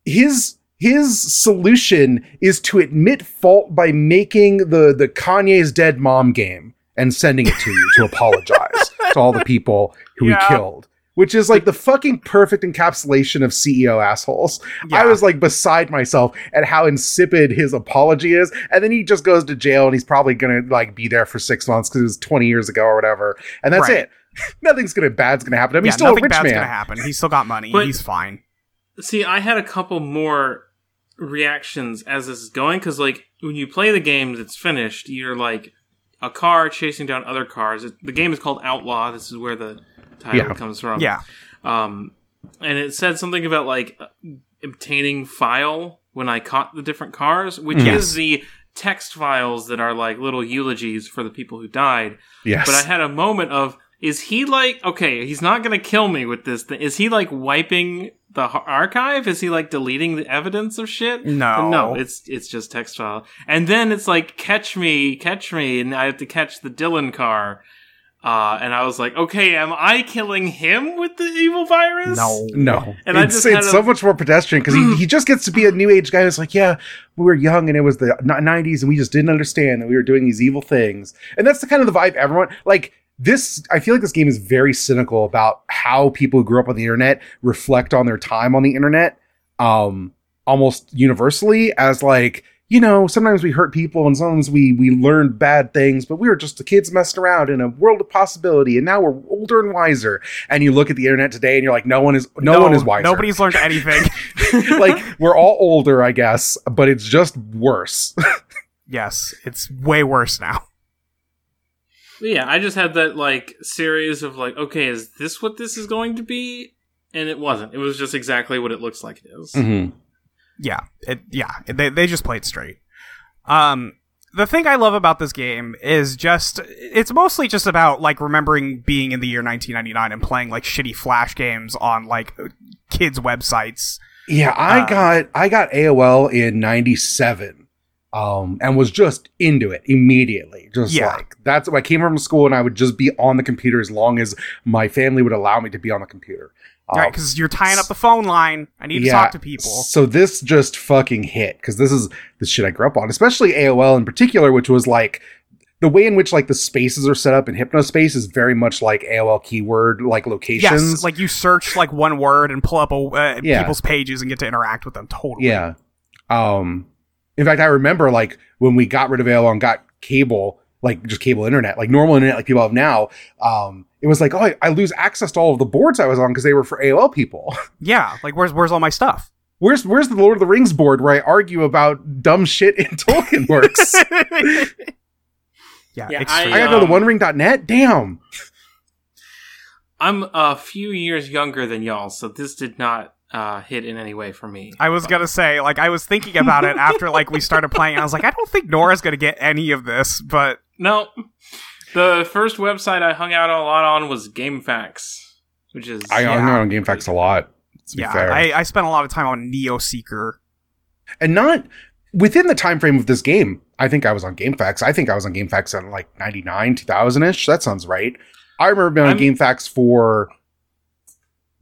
his his solution is to admit fault by making the the Kanye's dead mom game and sending it to you to apologize to all the people who Yeah. he killed. Which is like the fucking perfect encapsulation of CEO assholes. Yeah. I was like beside myself at how insipid his apology is, and then he just goes to jail and he's probably gonna like be there for six months because it was twenty years ago or whatever, and that's Right. it. Nothing's gonna bad's gonna happen. I mean, yeah, he's still a rich bad's man. gonna happen. He's still got money. But- He's fine. See, I had a couple more reactions as this is going because, like, when you play the game that's finished, you're like a car chasing down other cars. It, the game is called Outlaw. This is where the title Yeah. comes from. Yeah. Um, and it said something about like obtaining file when I caught the different cars, which Yes. is the text files that are like little eulogies for the people who died. Yes, But I had a moment of, is he like, okay, he's not going to kill me with this thing. Is he like wiping the archive? Is he like deleting the evidence of shit? No. No, it's it's just text file. And then it's like, catch me, catch me, and I have to catch the Dylan car. Uh, and I was like, okay, am I killing him with the evil virus? No. No, And I it's, just it's had a- so much more pedestrian because he, he just gets to be a new age guy who's like, yeah, we were young and it was the 90s and we just didn't understand that we were doing these evil things. And that's the kind of the vibe everyone like. This, I feel like this game is very cynical about how people who grew up on the internet reflect on their time on the internet, um, almost universally as like, you know, sometimes we hurt people and sometimes we we learn bad things, but we were just the kids messing around in a world of possibility, and now we're older and wiser. And you look at the internet today, and you're like, no one is no, one is wiser. Nobody's learned anything. like we're all older, I guess, but it's just worse. yes, it's way worse now. Yeah, I just had that like series of like, okay, is this what this is going to be? And it wasn't. It was just exactly what it looks like it is. Mm-hmm. Yeah, it, yeah, they they just played straight. Um, the thing I love about this game is just it's mostly just about like remembering being in the year 1999 and playing like shitty flash games on like kids websites. Yeah, I Uh, got I got AOL in '97, um, and was just into it immediately. Just Yeah. like that's I came from school, and I would just be on the computer as long as my family would allow me to be on the computer. Um, right, because you're tying up the phone line. I need to talk to people. So this just fucking hit because this is the shit I grew up on, especially AOL in particular, which was like the way in which like the spaces are set up in Hypnospace is very much like AOL keyword like locations. Yes, like you search like one word and pull up a, uh, Yeah. people's pages and get to interact with them. Totally. yeah. Um, in fact, I remember like when we got rid of AOL and got cable, like just cable internet, like normal internet, like people have now. Um, it was like, oh, I, I lose access to all of the boards I was on because they were for AOL people. Yeah. Like where's where's all my stuff? Where's where's the Lord of the Rings board where I argue about dumb shit in Tolkien works? yeah, Yeah, I, straight I gotta up. go to Um, OneRing.net. Damn. I'm a few years younger than y'all, so this did not uh, hit in any way for me. I was gonna say, like, I was thinking about it after like we started playing. And I was like, I don't think Nora's gonna get any of this, but No. The first website I hung out a lot on was GameFAQs, which is I Yeah. hung out on GameFAQs a lot. To be yeah, fair. I, I spent a lot of time on Neoseeker. and not within the time frame of this game. I think I was on GameFAQs. I think I was on GameFAQs in like 99, 2000 ish. That sounds right. I remember being on I'm- GameFAQs for.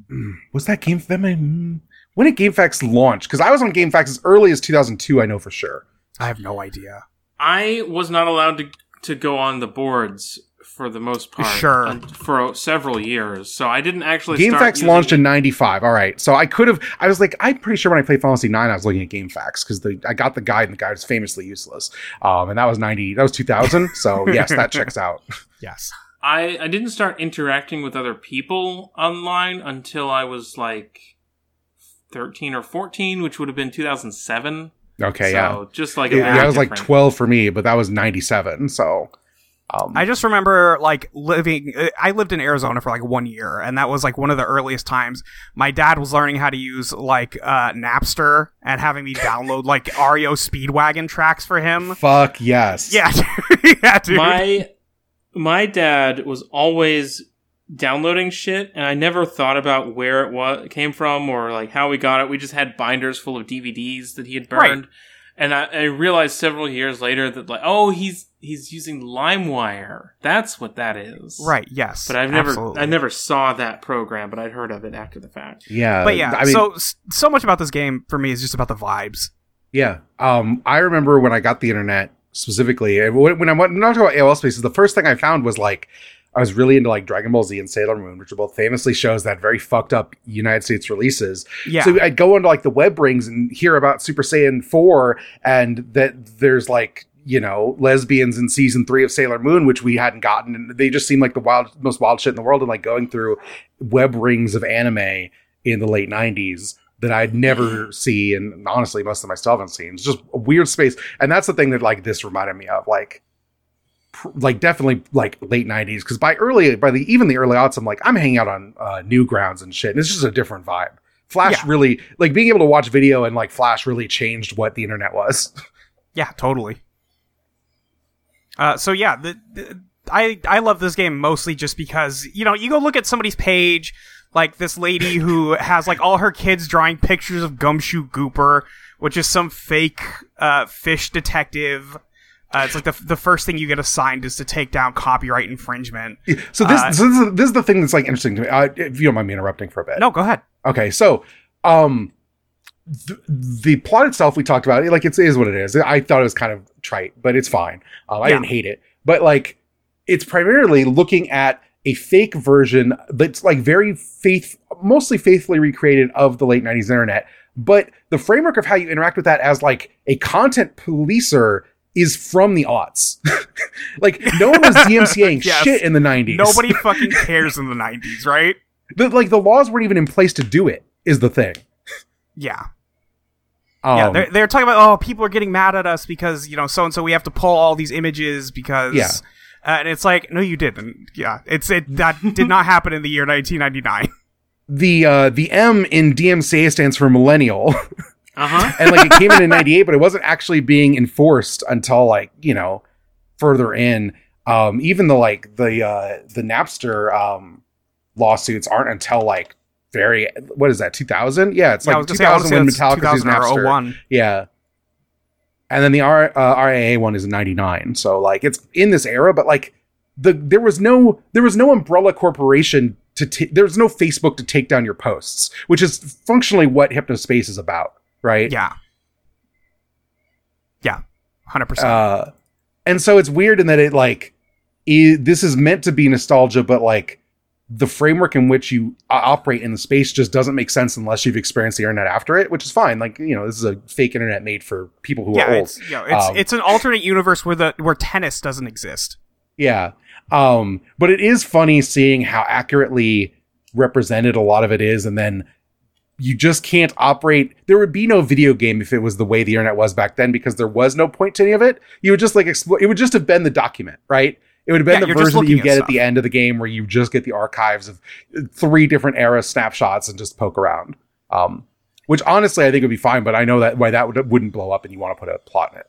Hmm, Was that Game? am I- hmm, When did GameFAQs launch? Because I was on GameFAQs as early as 2002. I know for sure. I have no idea. I was not allowed to to go on the boards for the most part. Sure. un- For several years, so I didn't actually. start GameFAQs using launched it. in '95. All right, so I could have. I was like, I'm pretty sure when I played Final Fantasy Nine, I was looking at GameFAQs because I got the guide, and the guide was famously useless. Um, and that was '90. That was 2000. So yes, that checks out. Yes. I I didn't start interacting with other people online until I was like thirteen or fourteen, which would have been two thousand seven. Okay, so yeah. just like It- that was like 12 for me, but that was 97. So, um, I just remember like living. uh, I lived in Arizona for like one year, and that was like one of the earliest times my dad was learning how to use like uh, Napster and having me download like REO Speedwagon tracks for him. fuck yes. Yeah, yeah, dude. my my dad was always downloading shit and i never thought about where it was came from or like how we got it we just had binders full of dvds that he had Right. burned and I, I realized several years later that like oh he's he's using limewire that's what that is right. Yes. but i've never absolutely. i never saw that program but i'd heard of it after the fact Yeah. But yeah, I mean, so so much about this game for me is just about the vibes. yeah. Um, I remember when I got the internet specifically, and when when I went, not talking about AOL spaces, the first thing I found was like, I was really into like Dragon Ball Z and Sailor Moon, which are both famously shows that very fucked up United States releases. Yeah. So I'd go into like the web rings and hear about Super Saiyan 4 and that there's like, you know, lesbians in season three of Sailor Moon, which we hadn't gotten. And they just seemed like the wild, most wild shit in the world. And like going through web rings of anime in the late 90s that I'd never see. And honestly, most of my still haven't seen. It's just a weird space. And that's the thing that like this reminded me of. Like, like definitely like late 90s because by early by the even the early aughts i'm like i'm hanging out on uh, Newgrounds and shit and it's just a different vibe flash Yeah. really like being able to watch video and like flash really changed what the internet was Yeah, totally. Uh, so yeah, the, the, I I love this game mostly just because you know you go look at somebody's page, like this lady who has like all her kids drawing pictures of Gumshoe Gooper, which is some fake uh, fish detective. Uh, it's like the the first thing you get assigned is to take down copyright infringement. so this, Uh, so this, is, this is the thing that's like interesting to me uh, if you don't mind me interrupting for a bit No, go ahead. Okay, so um th- the plot itself we talked about, like it's, it is what it is. I thought it was kind of trite, but it's fine. Um, I Yeah. didn't hate it, but like it's primarily looking at a fake version that's like very faith, mostly faithfully recreated of the late '90s internet. But the framework of how you interact with that as like a content policer is from the aughts. like no one was DMCAing Yes. shit in the '90s. Nobody fucking cares in the '90s, right? the, like the laws weren't even in place to do it. Is the thing. Yeah. Um, yeah, they're, they're talking about oh, people are getting mad at us because you know so and so we have to pull all these images because Yeah. uh, and it's like no, you didn't. Yeah, it's it that did not happen in the year 1999. the uh the M in DMCA stands for millennial, Uh huh. and like it came in in '98, but it wasn't actually being enforced until like you know further in. Um, even the like the uh the Napster um lawsuits aren't until like very what is that 2000? Yeah, it's Yeah, like was gonna say, I wanna 2000 say when Metallica used 2000 or Napster. 01. Yeah. And then the R, uh, RAA one is 99. So like it's in this era, but like the there was no there was no umbrella corporation to ta- there was no Facebook to take down your posts, which is functionally what Hypnospace is about, right? Yeah, yeah, hundred percent. Uh, and so it's weird in that it like i this is meant to be nostalgia, but like the framework in which you uh, operate in the space just doesn't make sense unless you've experienced the internet after it, which is fine. Like you know, this is a fake internet made for people who Yeah, are old. it's you know, it's Um, it's an alternate universe where the where tennis doesn't exist. Yeah. Um, but it is funny seeing how accurately represented a lot of it is, and then you just can't operate. There would be no video game if it was the way the internet was back then, because there was no point to any of it. You would just like exploit. It would just have been the document, right? It would have been Yeah, the version that you at get at the end of the game, where you just get the archives of three different era snapshots and just poke around. Um, which honestly, I think would be fine, but I know that why that would, wouldn't blow up, and you want to put a plot in it.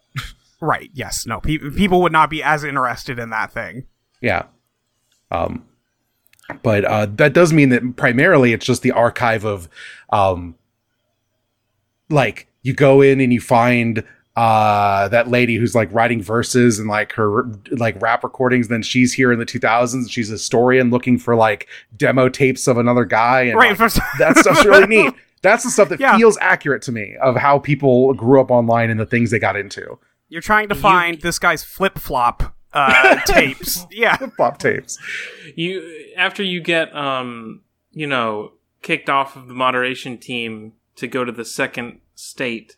Right? Yes. No. Pe- people would not be as interested in that thing. Yeah. Um, but uh, that does mean that primarily it's just the archive of, um, like you go in and you find uh that lady who's like writing verses and like her like rap recordings then she's here in the 2000s and she's a historian looking for like demo tapes of another guy and Right. like, first- that stuff's really neat that's the stuff that Yeah. feels accurate to me of how people grew up online and the things they got into You're trying to find this guy's flip flop uh, tapes. Yeah. flop tapes You after you get um you know kicked off of the moderation team to go to the second state.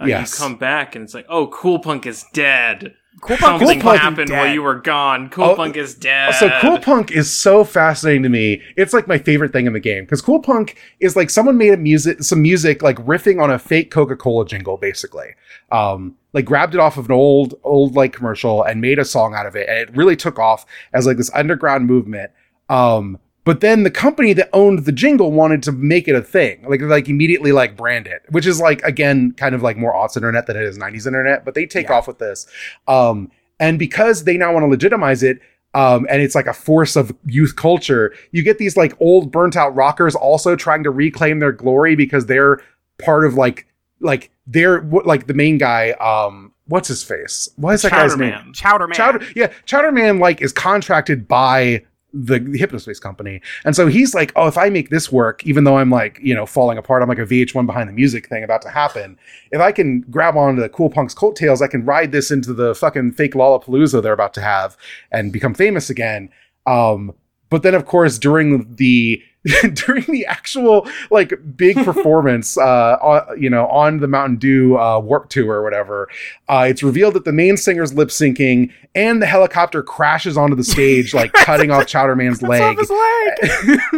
Uh, Yes. You come back and it's like, oh, Cool Punk is dead. Cool Punk Something fucking happened while you were gone. Cool Oh, Punk is dead. So Cool Punk is so fascinating to me. It's like my favorite thing in the game because Cool Punk is like someone made a music, some music like riffing on a fake Coca Cola jingle, basically. Um, like grabbed it off of an old, old like commercial and made a song out of it, and it really took off as like this underground movement. Um, but then the company that owned the jingle wanted to make it a thing, like like immediately like brand it, which is like again kind of like more aughts internet than it is '90s internet. But they take Yeah. off with this, um, and because they now want to legitimize it, um, and it's like a force of youth culture. You get these like old burnt out rockers also trying to reclaim their glory because they're part of like like they're like the main guy. Um, what's his face? What is that guy's name? Chowderman. Chowder Man. Chowder, yeah, Chowder Man like is contracted by the, the Hypnospace company, and so he's like, oh, if I make this work, even though I'm like, you know, falling apart, I'm like a VH1 behind the music thing about to happen. If I can grab onto the Cool Punk's coattails, I can ride this into the fucking fake Lollapalooza they're about to have and become famous again. Um, but then of course during the during the actual like big performance uh on, you know on the mountain dew uh warp tour or whatever uh it's revealed that the main singer's lip syncing and the helicopter crashes onto the stage like cutting off chowderman's Cuts leg leg.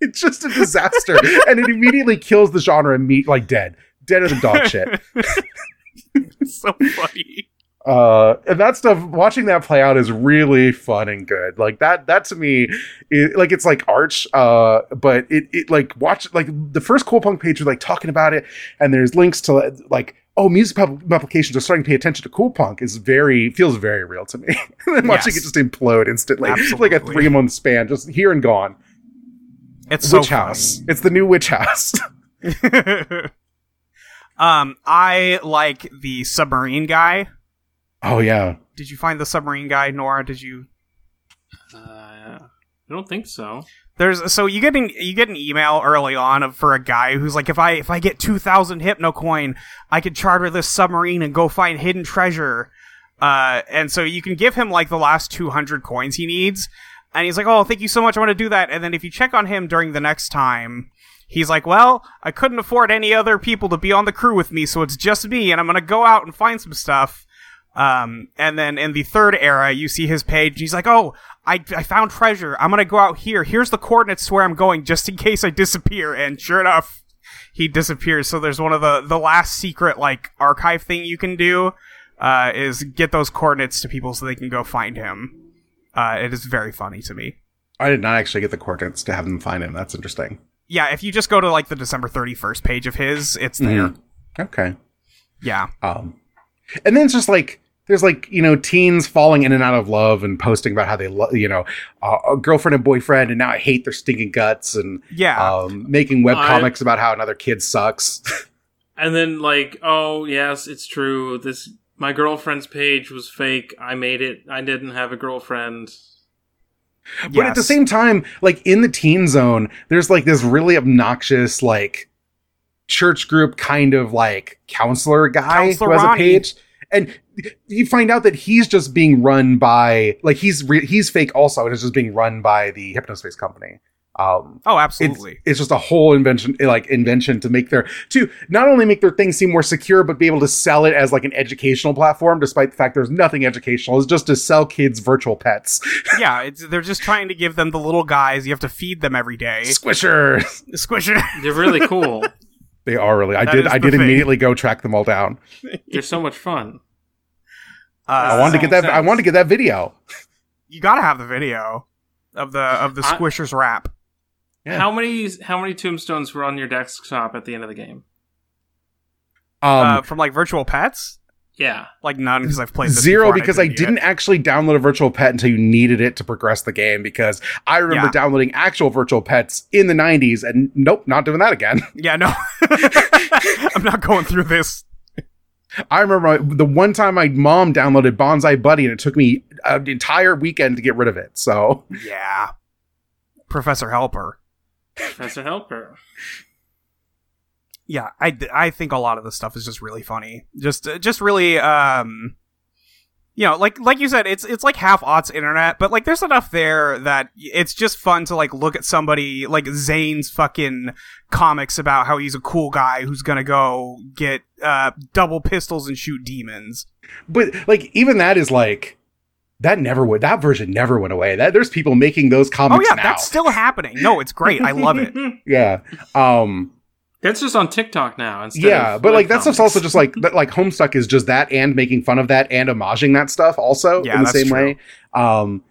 it's just a disaster and it immediately kills the genre and meat like dead Dead deader than dog shit so funny. Uh and that stuff watching that play out is really fun and good. Like that that to me it, like it's like arch uh but it it like watch like the first cool punk page was like talking about it and there's links to like oh music pub- applications are starting to pay attention to cool punk. Is very feels very real to me. And then watching Yes. it just implode instantly. Like a three month span just here and gone. It's so witch house it's the new witch house. Um, I like the submarine guy. Oh yeah Did you find the submarine guy, Nora? Did you? Uh, I don't think so. There's so you get an you get an email early on of, for a guy who's like, if I if I get two thousand hypno coin, I could charter this submarine and go find hidden treasure. Uh, and so you can give him like the last two hundred coins he needs, and he's like, oh, thank you so much, I want to do that. And then if you check on him during the next time. He's like, well, I couldn't afford any other people to be on the crew with me, so it's just me, and I'm gonna go out and find some stuff. Um, and then in the third era, you see his page. He's like, "Oh, I, I found treasure. I'm gonna go out here. Here's the coordinates to where I'm going, just in case I disappear." And sure enough, he disappears. So there's one of the the last secret like archive thing you can do uh, is get those coordinates to people so they can go find him. Uh, it is very funny to me. i did not actually get the coordinates to have them find him that's interesting Yeah, if you just go to like the December 31st page of his, it's there. Mhm. okay Yeah. Um, and then it's just like there's like you know teens falling in and out of love and posting about how they love you know uh, a girlfriend and boyfriend and now I hate their stinking guts and Yeah. um, making web I- comics about how another kid sucks. And then like, oh yes, it's true. This my girlfriend's page was fake. I made it. I didn't have a girlfriend. But at the same time, like in the teen zone, there's like this really obnoxious like church group kind of like counselor guy Counselor who has a page, and you find out that he's just being run by like he's re- he's fake also, and is just being run by the Hypnospace company. Um, oh, absolutely. it's just a whole invention like invention to make their to not only make their thing seem more secure but be able to sell it as like an educational platform despite the fact there's nothing educational it's just to sell kids virtual pets yeah, it's, they're just trying to give them the little guys. You have to feed them every day. squisher Squisher. They're really cool. they are really i That did i did thing. immediately go track them all down They're so much fun. i Uh, wanted to get that i wanted to get that video you gotta have the video of the of the I- Squishers rap. Yeah. How many how many tombstones were on your desktop at the end of the game? um uh, from like virtual pets. Yeah. Like none because I've played this Zero before and because I didn't it. actually download a virtual pet until you needed it to progress the game because I remember Yeah. downloading actual virtual pets in the 90s and nope, not doing that again. Yeah, no. I'm not going through this. I remember my, the one time my mom downloaded Bonsai Buddy and it took me an entire weekend to get rid of it. So Yeah. Professor Helper. Professor Helper. Yeah, I, I think a lot of the stuff is just really funny. Just just really um you know, like like you said, it's it's like half aughts internet, but like there's enough there that it's just fun to like look at somebody like Zane's fucking comics about how he's a cool guy who's gonna go get uh double pistols and shoot demons. but like even that is like that never would that version never went away. That there's people making those comics. Oh yeah, now. that's still happening. No, it's great. I love it. yeah. Um That's just on TikTok now. Instead yeah, of but like that stuff's also just like that, like Homestuck is just that and making fun of that and homaging that stuff also Yeah, in the that's same true. way. Um,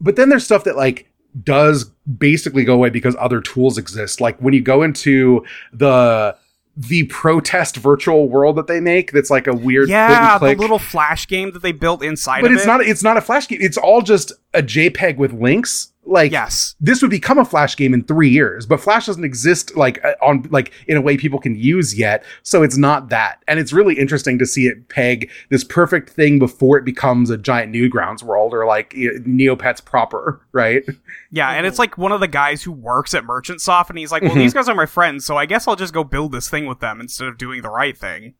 but then there's stuff that like does basically go away because other tools exist. Like when you go into the the protest virtual world that they make, that's like a weird yeah, point and the little flash game that they built inside but of it's it. not it's not a flash game. It's all just a JPEG with links. Like yes. this would become a flash game in three years but flash doesn't exist like uh, on like in a way people can use yet so it's not that and it's really interesting to see it peg this perfect thing before it becomes a giant newgrounds world or like neopets proper right Yeah, and it's like one of the guys who works at Merchantsoft, and he's like, "Well, Mhm. these guys are my friends, so I guess I'll just go build this thing with them instead of doing the right thing."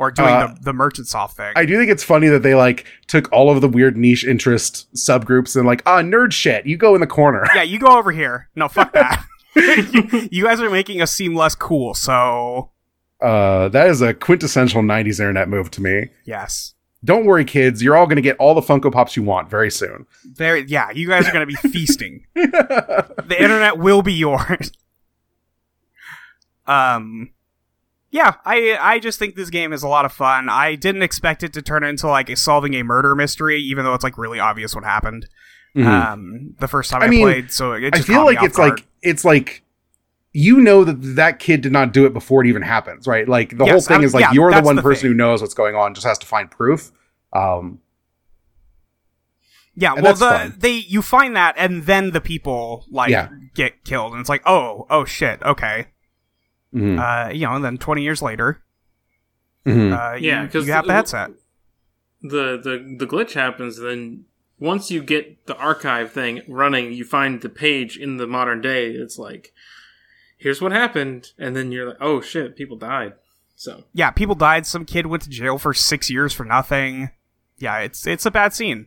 Or doing Uh, the, the Merchantsoft thing. I do think it's funny that they like took all of the weird niche interest subgroups and like, ah, nerd shit. You go in the corner. yeah, you go over here. No, fuck that. you, you guys are making us seem less cool, so Uh, that is a quintessential '90s internet move to me. yes. Don't worry, kids. You're all going to get all the Funko Pops you want very soon. There yeah, you guys are gonna be feasting. the internet will be yours. Um yeah, I I just think this game is a lot of fun. I didn't expect it to turn into like a solving a murder mystery, even though it's like really obvious what happened. Mhm. Um, the first time I I, mean, played, so it I feel like it's guard. like it's like you know that that kid did not do it before it even happens, right? Like the whole thing I'm- is like yeah, you're the one the person thing. who knows what's going on, just has to find proof. Um, yeah. Well, the fun. they you find that, and then the people like Yeah. get killed, and it's like, oh, oh shit, okay. Mhm, Uh, you know, and then twenty years later, mhm. uh, you, Yeah, 'cause you have the the- headset. the the the glitch happens then once you get the archive thing running you find the page in the modern day it's like here's what happened and then you're like oh shit people died so yeah, people died. Some kid went to jail for six years for nothing. Yeah, it's it's a bad scene.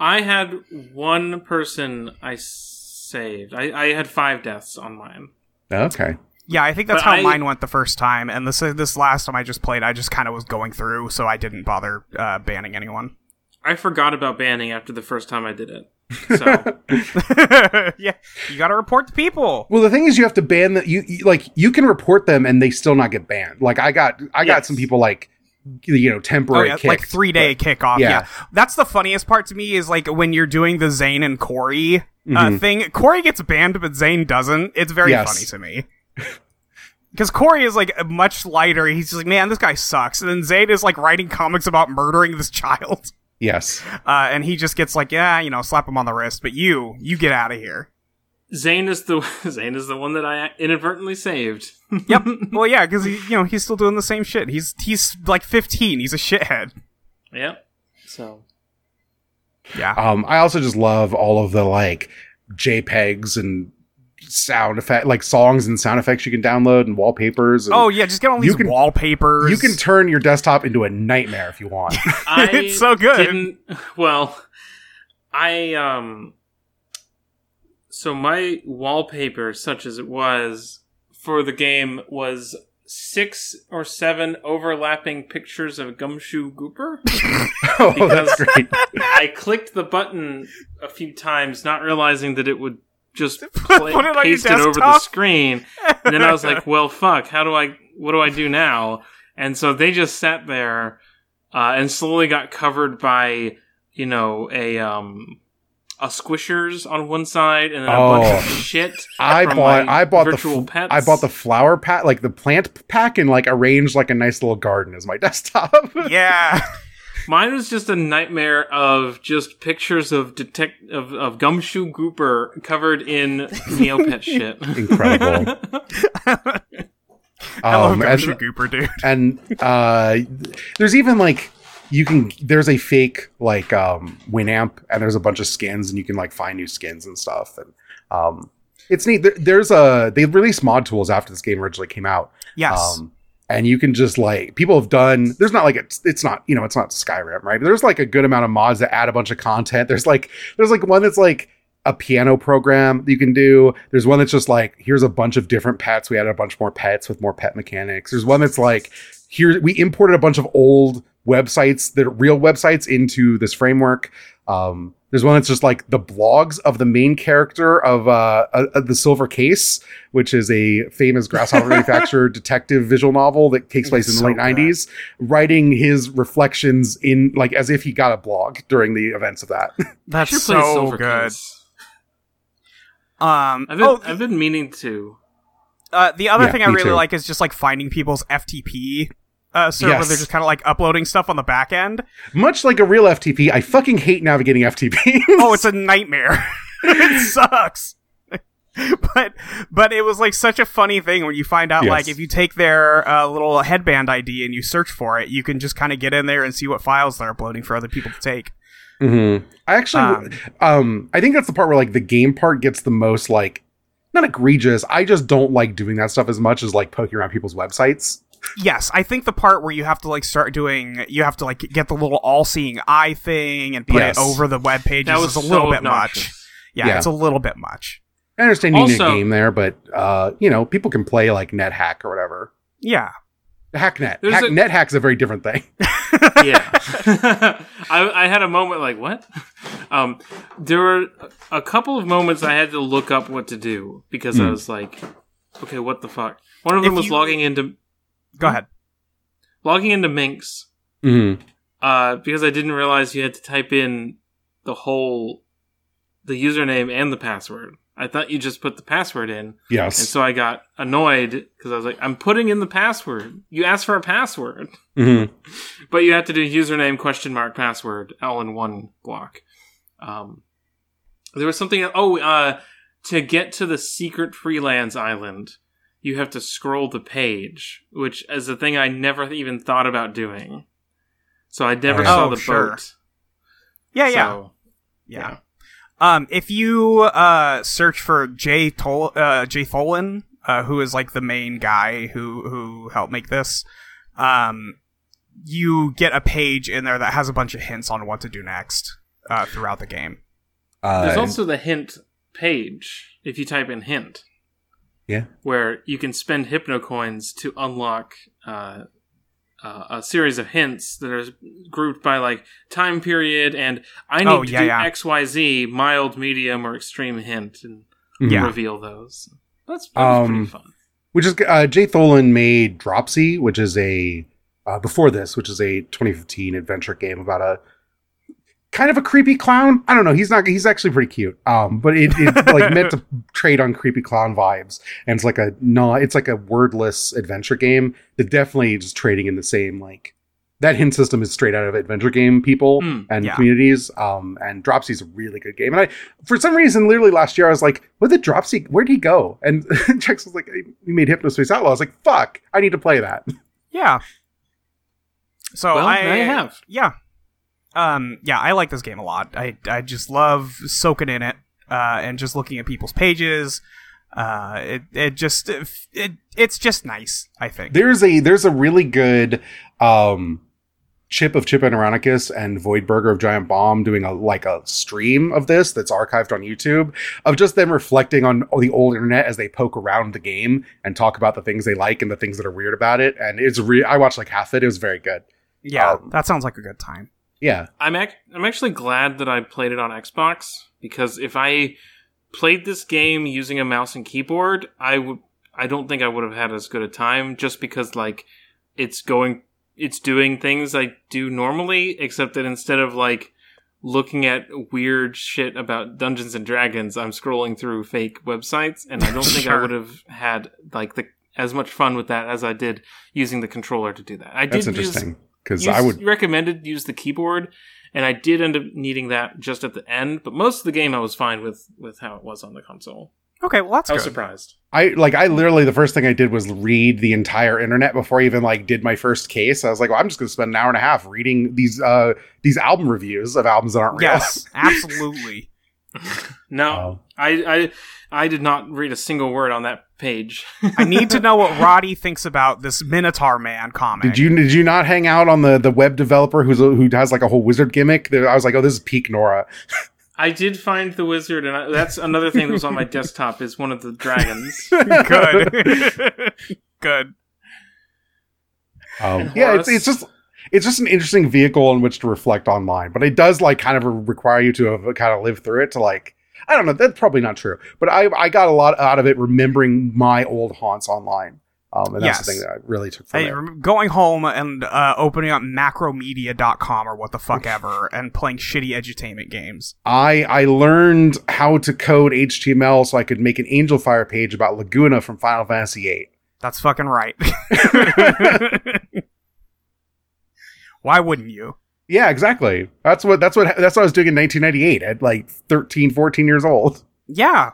i had one person i saved i, I had five deaths on mine okay. Yeah, I think that's But how I- mine went the first time, and this this last time I just played, I just kind of was going through, so I didn't bother uh, banning anyone. i forgot about banning after the first time i did it so yeah, you got to report the people. Well, the thing is, you have to ban that. You, you like you can report them and they still not get banned. Like I got, I got some people like you know Oh temporary yeah, kicked, like three day kickoff. Yeah. yeah. that's the funniest part to me is like when you're doing the Zane and Corey uh, Mhm. thing. Corey gets banned, but Zane doesn't. It's very Yes. funny to me. Because Corey is like much lighter. He's just like, man, this guy sucks. And then Zane is like writing comics about murdering this child. Yes. Uh, and he just gets like, yeah, you know, slap him on the wrist. But you, you get out of here. zane is the zane is the one that i inadvertently saved Yep. well, yeah, because you know he's still doing the same shit. He's he's like 15. He's a shithead. yep so Yeah. Um, I also just love all of the like JPEGs and sound effect, like songs and sound effects you can download and wallpapers. And oh yeah, just get all You these can- wallpapers. you can turn your desktop into a nightmare if you want. It's so good. Didn't, well, I um. So my wallpaper, such as it was for the game, was six or seven overlapping pictures of Gumshoe Gooper. oh, that's Because- great. I clicked the button a few times, not realizing that it would just Put play, it paste it over the screen. And then I was like, well, fuck, how do I, what do I do now? And so they just sat there, uh, and slowly got covered by, you know, a, um, a squishers on one side and then a bunch Oh. of shit. I from bought my I bought the virtual f- pets. I bought the flower pack, like the plant pack, and like arranged like a nice little garden as my desktop. yeah. Mine was just a nightmare of just pictures of detect of, of gumshoe gooper covered in Neopet shit. Incredible. I love Um, Gumshoe and- Gooper, dude. and uh there's even like you can there's a fake like um winamp and there's a bunch of skins and you can like find new skins and stuff and um it's neat there, there's a they released mod tools after this game originally came out Yes. um and you can just like people have done there's not like it's it's not you know it's not skyrim right? There's like a good amount of mods that add a bunch of content. There's like there's like one that's like a piano program that you can do. There's one that's just like here's a bunch of different pets. We added a bunch more pets with more pet mechanics. There's one that's like here we imported a bunch of old websites that are real websites into this framework. Um there's one that's just like the blogs of the main character of uh, uh, uh, the silver case which is a famous grasshopper Manufacture detective visual novel that takes place in the So late good. 90s writing his reflections in like as if he got a blog during the events of that That's Should so Silver good. Case. Um, I've been, oh, I've been meaning to. uh, the other Yeah, thing I really too. like is just like finding people's FTP uh, server. Yes. They're just kind of like uploading stuff on the back end. much like a real ftp i fucking hate navigating ftp oh, it's a nightmare. it sucks. but but it was like such a funny thing when you find out Yes. like if you take their uh, little headband ID and you search for it, you can just kind of get in there and see what files they're uploading for other people to take. Mhm. I actually, Um, um, I think that's the part where like the game part gets the most like not egregious. I just don't like doing that stuff as much as like poking around people's websites. Yes, I think the part where you have to like start doing, you have to like get the little all-seeing eye thing and put Yes. it over the web pages That was is a little so bit much. Yeah, Yeah. it's a little bit much. I understand you need a game there, but uh, you know, people can play like NetHack or whatever. Yeah. HackNet. There's Hack, a- NetHack's a very different thing. yeah. I, I had a moment like, what? Um, there were a couple of moments I had to look up what to do because I Hmm. was like, okay, what the fuck? One of them If was you- logging into Go ahead. logging into Minx Mm-hmm. uh, because I didn't realize you had to type in the whole the username and the password. I thought you just put the password in, Yes. and so I got annoyed because I was like, "I'm putting in the password. You asked for a password." mm-hmm. But you have to do username question mark password all in one block. Um, there was something. Oh, uh, to get to the secret freelance island, you have to scroll the page, which is a thing I never even thought about doing. So I never Oh, saw the sure. boat. Yeah, yeah. So, Yeah. Um, if you uh search for Jay Tol- uh Jay Tholen, uh, who is like the main guy who who helped make this, um, you get a page in there that has a bunch of hints on what to do next uh, throughout the game. There's Uh, also the hint page if you type in hint. Yeah. Where you can spend hypno coins to unlock uh, uh, a series of hints that are grouped by like time period and I need Oh, to yeah, do yeah. X Y Z mild, medium, or extreme hint and. Yeah. reveal those. That's, that Um, pretty fun. which is uh, Jay Tholen made Dropsy, which is a uh, before this, which is a 2015 adventure game about a kind of a creepy clown. I don't know. He's not. He's actually pretty cute. Um, but it, it's like meant to trade on creepy clown vibes, and it's like a no. It's like a wordless adventure game that definitely just trading in the same like. That hint system is straight out of adventure game people Mm, and yeah. communities. Um, and Dropsy's a really good game. And I, for some reason, literally last year, I was like, "What did Dropsy? Where'd he go?" And Chex was like, "We made Hypnospace Outlaw." I was like, "Fuck, I need to play that." Yeah. So well, I now you have. yeah, um, yeah, I like this game a lot. I I just love soaking in it uh, and just looking at people's pages. Uh, it it just it, it it's just nice. I think. There's a there's a really good um, Chip of Chip and Ironicus and Voidburger of Giant Bomb doing a like a stream of this that's archived on YouTube of just them reflecting on the old internet as they poke around the game and talk about the things they like and the things that are weird about it. And it's re- I watched like half of it. It was very good. yeah, um, that sounds like a good time. Yeah. I'm ac- I'm actually glad that I played it on Xbox because if I played this game using a mouse and keyboard, I would I don't think I would have had as good a time just because like it's going it's doing things I do normally except that instead of like looking at weird shit about Dungeons and Dragons, I'm scrolling through fake websites and I don't think I would have had like the as much fun with that as I did using the controller to do that. I That's did use interesting because I would recommended use the keyboard, and I did end up needing that just at the end. But most of the game, I was fine with with how it was on the console. Okay, well that's I was good. surprised. I like I literally the first thing I did was read the entire internet before I even like did my first case. I was like, well, I'm just gonna spend an hour and a half reading these uh these album reviews of albums that aren't real. Yes, absolutely. No, Oh. I, I I did not read a single word on that page. I need to know what Roddy thinks about this Minotaur Man comic. Did you did you not hang out on the the web developer who's who has like a whole wizard gimmick? I was like, oh, this is peak Nora. I did find the wizard, and I, that's another thing that was on my desktop is one of the dragons. Good. good. Um, yeah, it's, it's just it's just an interesting vehicle in which to reflect online, but it does like kind of require you to have, kind of live through it to like. I don't know. That's probably not true, but I I got a lot out of it remembering my old haunts online, um, and that's the thing that I really took from Hey, it. going home and uh, opening up macromedia.com or what the fuck ever and playing shitty edutainment games. I I learned how to code HTML so I could make an Angelfire page about Laguna from Final Fantasy VIII. That's fucking right. Why wouldn't you? Yeah, exactly. That's what that's what that's what I was doing in 1998 at like 13, 14 years old. Yeah.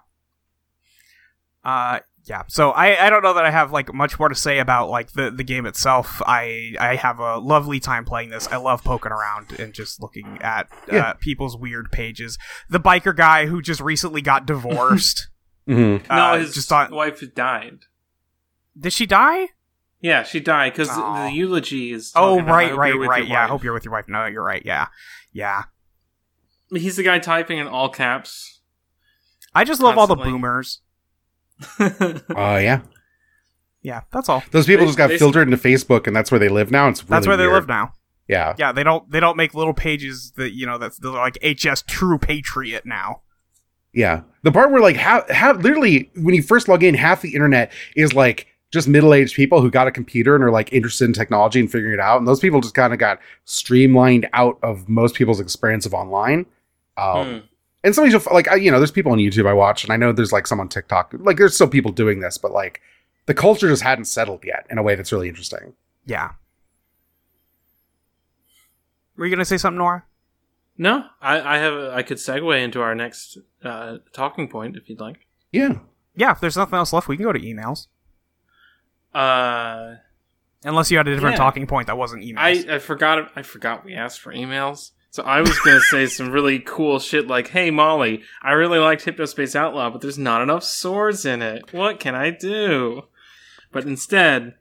Uh yeah. So I I don't know that I have like much more to say about like the the game itself. I I have a lovely time playing this. I love poking around and just looking at Yeah. uh, people's weird pages. The biker guy who just recently got divorced. Mm-hmm. no, uh, his just on wife died. Did she die? Yeah, she died because Aw. the eulogy is. Oh, talking about, "I right, right, right. your Yeah, I hope you're with your wife. No, you're right. Yeah, yeah. He's the guy typing in all caps. I just love all the Constantly. boomers. Oh yeah, Yeah, that's all. those people They- just got they- filtered into Facebook, and that's where they live now. It's really That's where they live now. Yeah, Yeah, they don't they don't make little pages that you know that's like HS True Patriot now. yeah. The part where like how half, literally when you first log in, half the internet is like just middle-aged people who got a computer and are like interested in technology and figuring it out, and those people just kind of got streamlined out of most people's experience of online. Um, Hmm. and some of these, like I, you know, there's people on YouTube I watch, and I know there's like some on TikTok. Like there's still people doing this, but like the culture just hadn't settled yet in a way that's really interesting. Yeah. Were you gonna say something, Nora? No, I, I have. i could segue into our next uh, talking point if you'd like. Yeah. Yeah, if there's nothing else left, we can go to emails. Uh, Unless you had a different Yeah. talking point that wasn't emails. I I forgot. I forgot we asked for emails. So I was gonna say some really cool shit like, "Hey Molly, I really liked Hypnospace Outlaw, but there's not enough swords in it. What can I do?" But instead,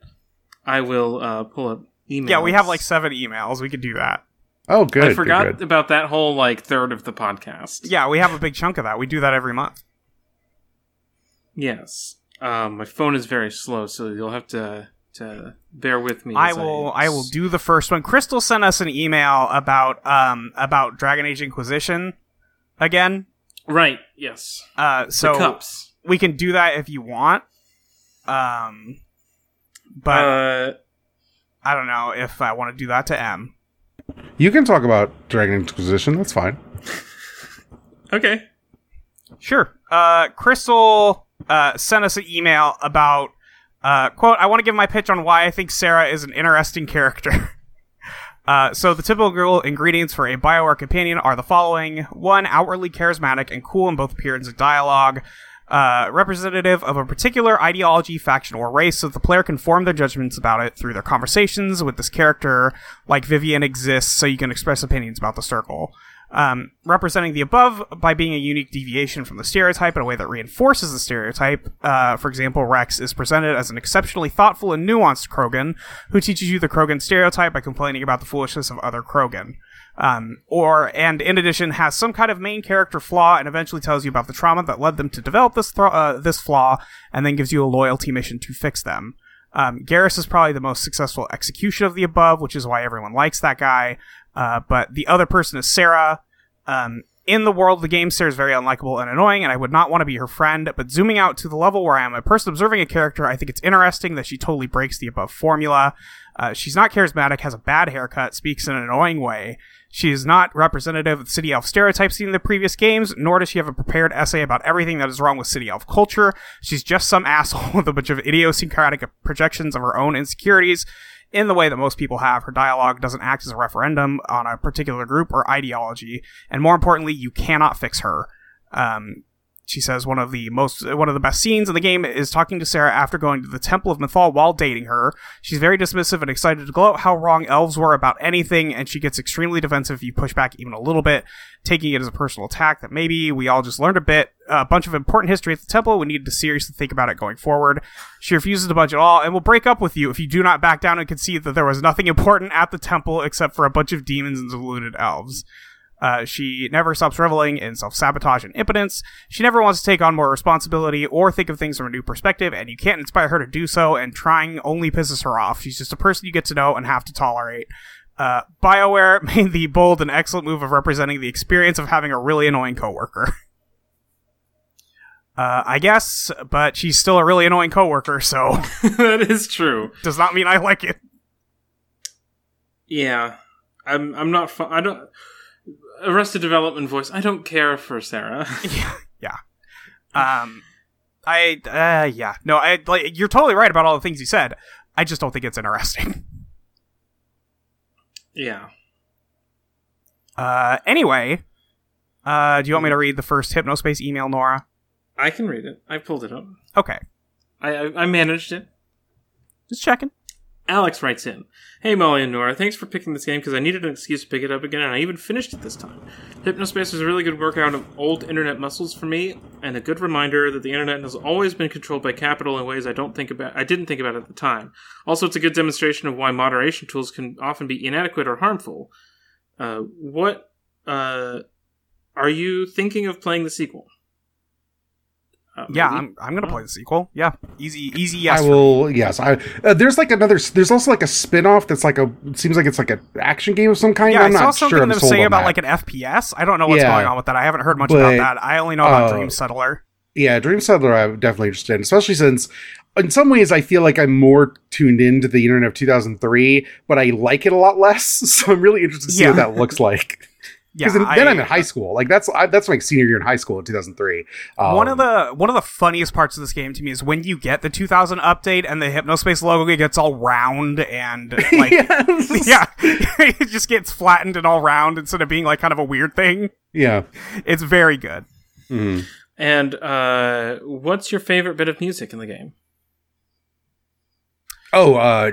I will uh, pull up emails. yeah, we have like seven emails. We could do that. Oh, good. I forgot good. about that whole like third of the podcast. Yeah, we have a big chunk of that. We do that every month. Yes. Um, my phone is very slow, so you'll have to to bear with me. I as will I will do the first one. Crystal sent us an email about um about Dragon Age Inquisition again. Right. Yes. Uh so the cups. we can do that if you want. Um but uh, I don't know if I want to do that to M. You can talk about Dragon Inquisition. That's fine. okay. Sure. Uh, Crystal uh, sent us an email about uh, quote. I want to give my pitch on why I think Sera is an interesting character. Uh, so the typical ingredients for a Bioware companion are the following: one, outwardly charismatic and cool in both appearance and dialogue. Uh, representative of a particular ideology, faction, or race, so the player can form their judgments about it through their conversations with this character, like Vivienne exists, so you can express opinions about the circle um, representing the above by being a unique deviation from the stereotype in a way that reinforces the stereotype. Uh, for example, Wrex is presented as an exceptionally thoughtful and nuanced Krogan who teaches you the Krogan stereotype by complaining about the foolishness of other Krogan. Um, or, and in addition, has some kind of main character flaw and eventually tells you about the trauma that led them to develop this, uh, this flaw and then gives you a loyalty mission to fix them. Um, Garrus is probably the most successful execution of the above, which is why everyone likes that guy. Uh, but the other person is Sera. Um, in the world of the game, Sera is very unlikable and annoying, and I would not want to be her friend. But zooming out to the level where I am a person observing a character, I think it's interesting that she totally breaks the above formula. Uh, she's not charismatic, has a bad haircut, speaks in an annoying way. She is not representative of City Elf stereotypes seen in the previous games, nor does she have a prepared essay about everything that is wrong with City Elf culture. She's just some asshole with a bunch of idiosyncratic projections of her own insecurities in the way that most people have. Her dialogue doesn't act as a referendum on a particular group or ideology, and more importantly, you cannot fix her. Um, she says one of the most one of the best scenes in the game is talking to Sera after going to the Temple of Mythal while dating her. She's very dismissive and excited to gloat how wrong elves were about anything, and she gets extremely defensive if you push back even a little bit, taking it as a personal attack that maybe we all just learned a bit a bunch of important history at the temple. We need to seriously think about it going forward. She refuses to budge at all and will break up with you if you do not back down and concede that there was nothing important at the temple except for a bunch of demons and deluded elves. Uh, she never stops reveling in self sabotage and impotence. She never wants to take on more responsibility or think of things from a new perspective, and you can't inspire her to do so, and trying only pisses her off. She's just a person you get to know and have to tolerate. Uh, BioWare made the bold and excellent move of representing the experience of having a really annoying coworker. Uh, I guess, but she's still a really annoying coworker, so that is true. does not mean I like it. Yeah, I'm. I'm not. Fu- I don't. Arrested Development voice. I don't care for Sera. yeah, yeah. Um, I, uh, yeah, no, I like. You're totally right about all the things you said. I just don't think it's interesting. yeah. Uh, anyway, uh, do you want me to read the first Hypnospace email, Nora? I can read it. I pulled it up. Okay, I I, I managed it. just checking. Alex writes in Hey Molly and Nora, thanks for picking this game because I needed an excuse to pick it up again and I even finished it this time. Hypnospace was a really good workout of old internet muscles for me and a good reminder that the internet has always been controlled by capital in ways I don't think about I didn't think about at the time. Also it's a good demonstration of why moderation tools can often be inadequate or harmful. Uh, what uh, are you thinking of playing the sequel? Uh, Yeah. I'm I'm gonna play the sequel. Yeah, easy easy yes. I will. Yes, I. Uh, there's like another. There's also like a spin-off that's like a. Seems like it's like an action game of some kind. Yeah, I'm I saw not something sure. I'm them sold say on about that. like an FPS. I don't know what's Yeah. going on with that. I haven't heard much But, about that. I only know about uh, Dreamsettler. Yeah, Dreamsettler. I'm definitely interested, in, especially since. In some ways, I feel like I'm more tuned into the internet of 2003, but I like it a lot less. So I'm really interested to see what that looks like. Yeah, Because I- then I'm in high school. Like that's I, that's my senior year in high school in 2003. Um, one of the one of the funniest parts of this game to me is when you get the 2000 update and the Hypnospace logo gets all round and like Yes. yeah, it just gets flattened and all round instead of being like kind of a weird thing. yeah. It's very good. Mhm. And uh, what's your favorite bit of music in the game? Oh, uh,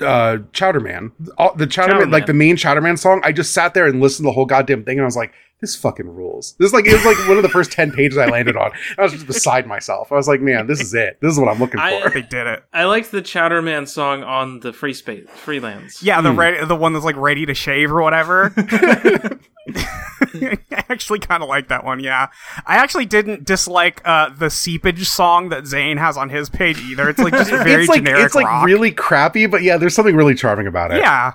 uh, Chowderman. All, the Chowderman, Chowderman. like the main Chowderman song. I just sat there and listened to the whole goddamn thing, and I was like, "This fucking rules." This is like it was like one of the first ten pages I landed on. I was just beside myself. I was like, "Man, this is it. This is what I'm looking I- for." They did it. I liked the Chowderman song on the Free Space Freelance. Yeah, the ready, the one that's like ready to shave or whatever. I actually kind of like that one. Yeah, I actually didn't dislike uh, the seepage song that Zane has on his page either. It's like just very it's like generic it's like rock. really crappy, but yeah, there's something really charming about it. Yeah.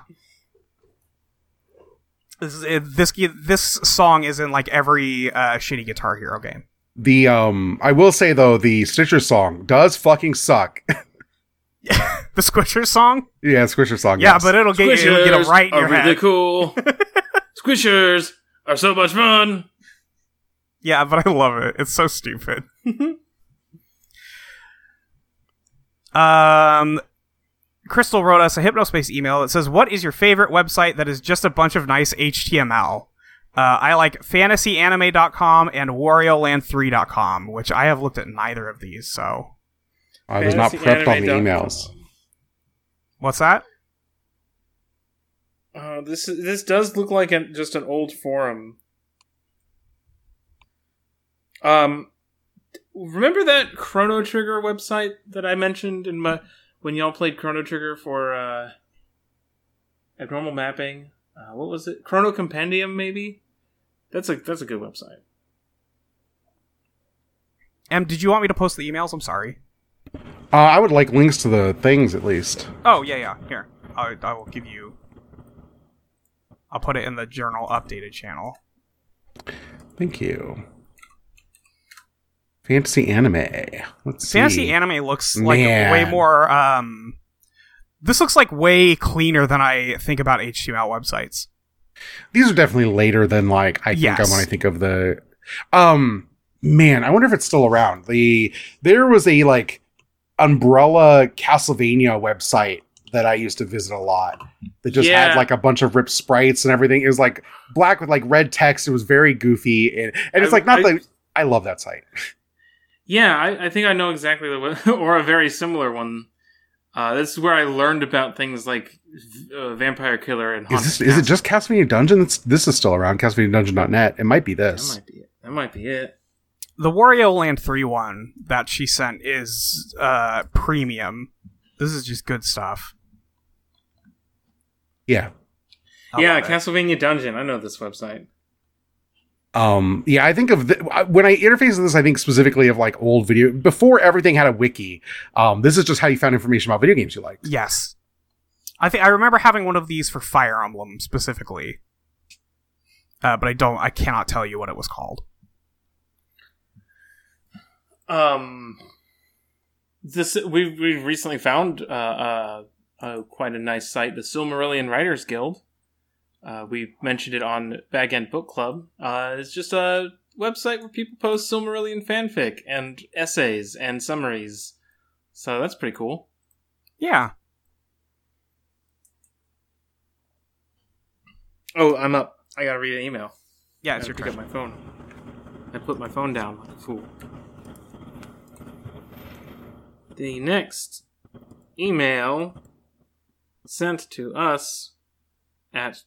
This is, it, this this song is in like every uh, shitty Guitar Hero game. The um, I will say though, the Stitcher song does fucking suck. The Squishers song, yeah, Squisher song. yeah, yes. but it'll get you, it'll get it right in are your really head. cool. Squishers are so much fun. Yeah, but I love it. It's so stupid. um, Crystal wrote us a Hypnospace email that says, "What is your favorite website that is just a bunch of nice HTML?" Uh, I like fantasyanime.com and warioland3.com, which I have looked at neither of these. So, I was not prepped on the emails. what's that? Uh, this is- this does look like an, just an old forum. Um, remember that Chrono Trigger website that I mentioned in my when y'all played Chrono Trigger for uh, abnormal mapping? Uh, what was it? Chrono Compendium, maybe. That's a that's a good website. Em, did you want me to post the emails? I'm sorry. Uh, I would like links to the things at least. Oh yeah, yeah. Here, I, I will give you. I'll put it in the journal updated channel. Thank you. Fantasy anime. Let's see. Fantasy anime looks like Man. way more. Um, this looks like way cleaner than I think about HTML websites. These are definitely later than like I think Yes. I when I think of the. Um, man, I wonder if it's still around. The there was a like umbrella Castlevania website that I used to visit a lot. That just Yeah. had like a bunch of ripped sprites and everything. It was like black with like red text. It was very goofy and and it's I- like not I- like I love that site. Yeah, I, I think I know exactly the one, or a very similar one. Uh, this is where I learned about things like uh, Vampire Killer and Is this is it Castle. just Castlevania Dungeon? That's, this is still around. CastlevaniaDungeon.net. It might be That this. might be it. That might be it. The Wario Land three one that she sent is uh premium. This is just good stuff. Yeah. I yeah, love it. Castlevania Dungeon. I know this website. Um, yeah, I think of the, when I interface with this, I think specifically of like old video before everything had a wiki. Um, this is just how you found information about video games you liked. Yes. I think I remember having one of these for Fire Emblem specifically. Uh, but I don't I cannot tell you what it was called. Um, this we we recently found uh, uh, uh quite a nice site, the Silmarillion Writers Guild. Uh, we mentioned it on Bag End Book Club. Uh, it's just a website where people post Silmarillion fanfic and essays and summaries. So that's pretty cool. Yeah. Oh, I'm up. I gotta read an email. Yeah, I it's pick up my phone. I put my phone down like a fool. The next email sent to us at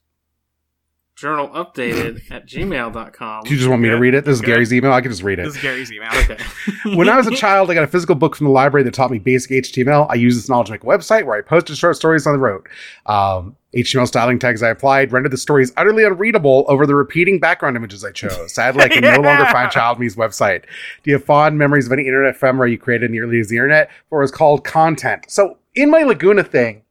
journalupdated at gmail.com. Do you just want me to read it? This is Good. Gary's email. I can just read it. This is Gary's email. Okay. when I was a child, I got a physical book from the library that taught me basic HTML. I used this knowledge to make a website where I posted short stories on the road. Um, HTML styling tags I applied rendered the stories utterly unreadable over the repeating background images I chose. Sadly, I can no longer find Child Me's website. Do you have fond memories of any internet ephemera you created in the early days of the internet? For it was called content. So in my Laguna thing,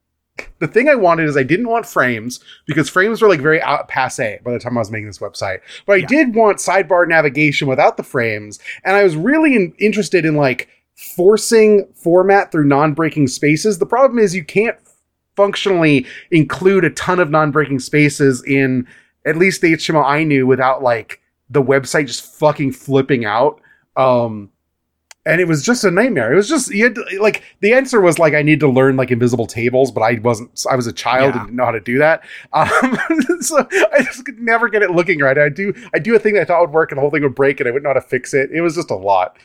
the thing I wanted is I didn't want frames because frames were like very out passe by the time I was making this website. But I Yeah. did want sidebar navigation without the frames, and I was really in- interested in like forcing format through non-breaking spaces. The problem is you can't functionally include a ton of non-breaking spaces in at least the HTML I knew without like the website just fucking flipping out. Um, and it was just a nightmare. It was just you had to, like the answer was like I need to learn like invisible tables, but I wasn't. I was a child Yeah. and didn't know how to do that. Um, so I just could never get it looking right. I do I do a thing that I thought would work, and the whole thing would break, and I wouldn't know how to fix it. It was just a lot.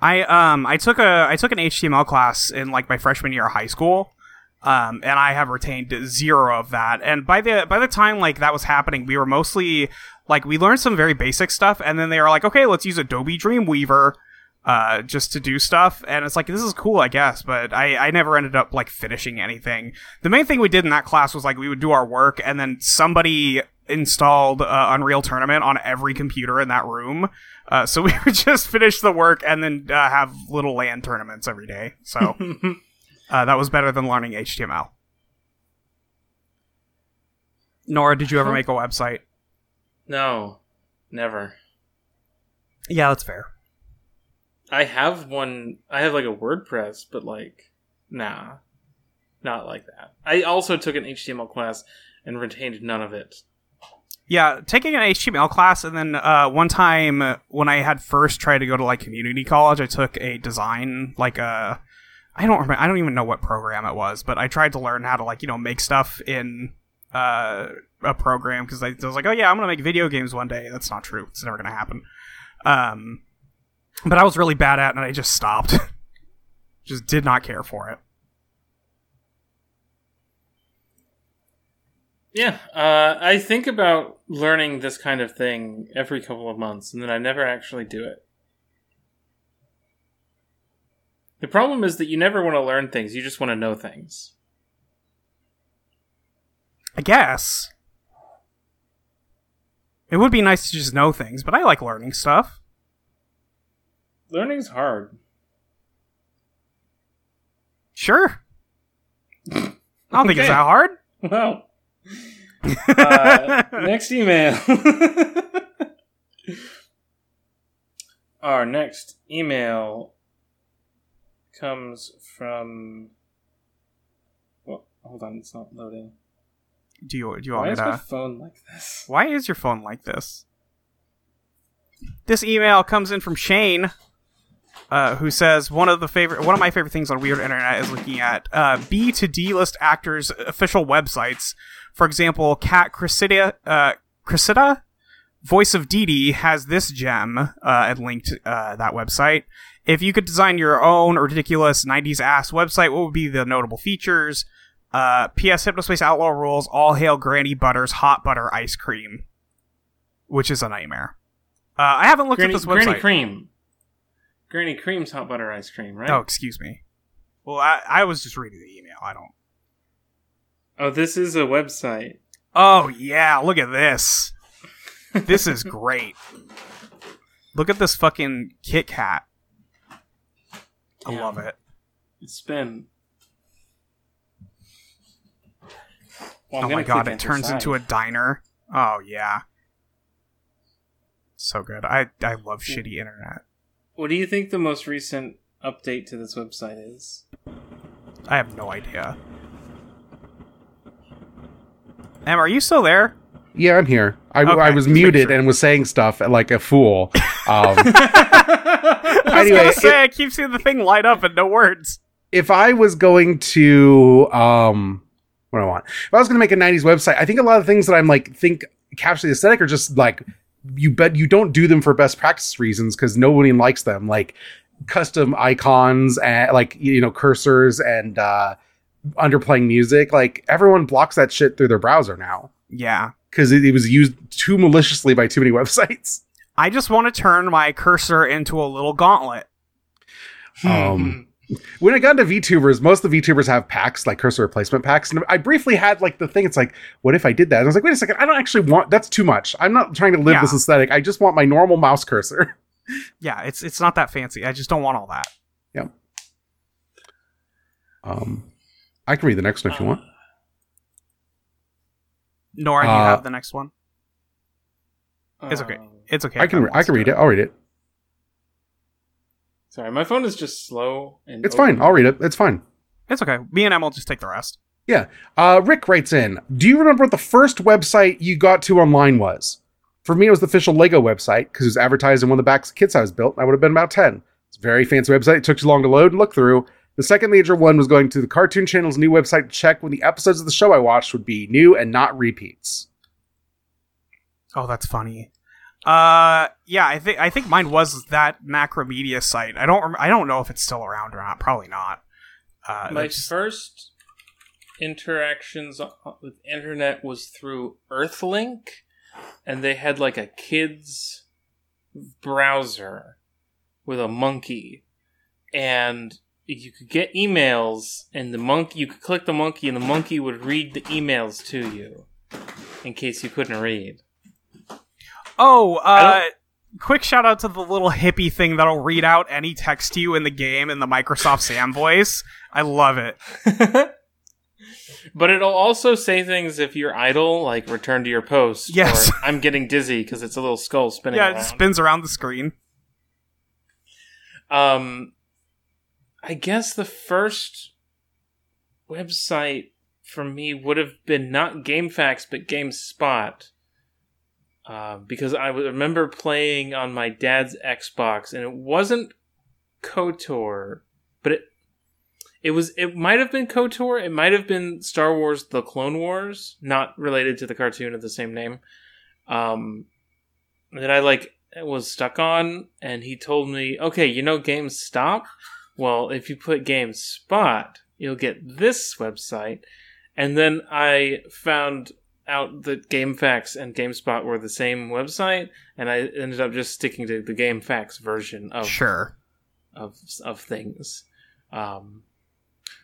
I um I took a I took an HTML class in like my freshman year of high school. Um, and I have retained zero of that. And by the by the time like that was happening, we were mostly like we learned some very basic stuff, and then they were like, okay, let's use Adobe Dreamweaver, uh, just to do stuff. And it's like this is cool, I guess, but I I never ended up like finishing anything. The main thing we did in that class was like we would do our work, and then somebody installed uh, Unreal Tournament on every computer in that room. Uh, so we would just finish the work and then uh, have little LAN tournaments every day. So uh, that was better than learning HTML. Nora, did you ever make a website? no, never. Yeah, that's fair. I have one. I have like a WordPress, but like, nah, not like that. I also took an HTML class and retained none of it. Yeah, taking an HTML class, and then uh, one time uh, when I had first tried to go to like community college, I took a design like a I don't remember, I don't even know what program it was, but I tried to learn how to like you know make stuff in uh, a program because I, I was like, oh yeah, I'm gonna make video games one day. That's not true. It's never gonna happen. Um, but I was really bad at it, and I just stopped. just did not care for it. Yeah, uh, I think about learning this kind of thing every couple of months, and then I never actually do it. The problem is that you never want to learn things; you just want to know things. I guess. It would be nice to just know things, but I like learning stuff. Learning's hard. Sure. I don't think it's that hard. Well, uh, next email. Our next email comes from. Well, hold on, it's not loading. Do you do you want Why me is my phone like this? Why is your phone like this? This email comes in from Shane, uh, who says one of the favorite one of my favorite things on Weird Internet is looking at uh, B to D list actors' official websites. For example, Kat Cressida, uh, Cressida, voice of Dee Dee, has this gem uh, and linked uh, that website. If you could design your own ridiculous 90s ass website, what would be the notable features? Uh, P.S. Hypnospace Outlaw rules. All hail Granny Butter's hot butter ice cream, which is a nightmare. Uh, I haven't looked Granny, at this website. Granny Cream. Granny Cream's hot butter ice cream, right? Oh, excuse me. Well, I, I was just reading the email. I don't. Oh, this is a website. Oh yeah, look at this. This is great. Look at this fucking Kit Kat. I Yeah. love it. It's been. Well, oh my god, it turns enter into a diner. Oh yeah. So good. I I love shitty internet. What do you think the most recent update to this website is? I have no idea. Em, are you still there? Yeah, I'm here. I, Okay, I was muted sure. and was saying stuff like a fool. Um, I was Anyway, gonna it- I keep seeing the thing light up and no words. if I was going to um what do I want? If I was gonna make a 90s website, I think a lot of things that I'm like think capture the aesthetic are just like you bet you don't do them for best practice reasons because nobody likes them. Like custom icons and like you know cursors and uh under playing music. Like everyone blocks that shit through their browser now Yeah. because it, it was used too maliciously by too many websites. I just want to turn my cursor into a little gauntlet. Um, when I got into VTubers, most of the VTubers have packs, like cursor replacement packs. And I briefly had like the thing, it's like, what if I did that? And I was like, wait a second, I don't actually want that's too much. I'm not trying to live Yeah. this aesthetic. I just want my normal mouse cursor. Yeah, it's it's not that fancy. I just don't want all that. Yeah. Um I can read the next one if you want. Nora, do you Uh, have the next one. It's okay. It's okay. I can wants I can read do it. I'll read it. Sorry, my phone is just slow. And It's fine. I'll read it. It's fine. It's okay. Me and Em will just take the rest. Yeah. Uh, Rick writes in Do you remember what the first website you got to online was? For me, it was the official Lego website because it was advertised in one of the backs of kits I was built. I would have been about 10. It's a very fancy website. It took too long to load and look through. The second major one was going to the Cartoon Channel's new website to check when the episodes of the show I watched would be new and not repeats. Oh, that's funny. Uh, yeah, I think I think mine was that Macromedia site. I don't rem- I don't know if it's still around or not. Probably not. Uh, My that's- first interactions with internet was through Earthlink, and they had like a kids browser with a monkey, and you could get emails, and the monkey you could click the monkey, and the monkey would read the emails to you, in case you couldn't read. Oh, uh, quick shout out to the little hippie thing that'll read out any text to you in the game in the Microsoft Sam voice. I love it. but it'll also say things if you're idle, like return to your post. Yes. Or I'm getting dizzy because it's a little skull spinning Yeah, around. it spins around the screen. Um, I guess the first website for me would have been not GameFAQs but GameSpot. Uh, because I remember playing on my dad's Xbox, and it wasn't KOTOR, but it it was it might have been KOTOR, it might have been Star Wars: The Clone Wars, not related to the cartoon of the same name. Um, that I like was stuck on, and he told me, "Okay, you know GameStop. Well, if you put GameSpot, you'll get this website." And then I found out that GameFAQs and GameSpot were the same website, and I ended up just sticking to the GameFAQs version of Sure. of of things, um,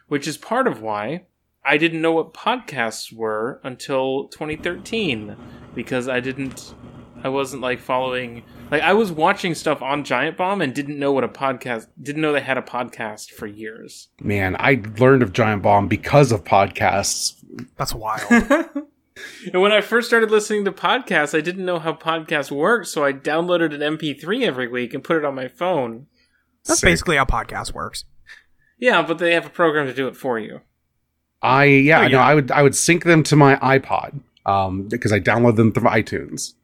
which is part of why I didn't know what podcasts were until 2013 because I didn't, I wasn't like following, like I was watching stuff on Giant Bomb and didn't know what a podcast, didn't know they had a podcast for years. Man, I learned of Giant Bomb because of podcasts. That's wild. And when I first started listening to podcasts, I didn't know how podcasts worked, so I downloaded an MP3 every week and put it on my phone. That's Sick. basically how podcast works. Yeah, but they have a program to do it for you. I yeah, Oh, I know. I would I would sync them to my iPod um, because I download them through iTunes.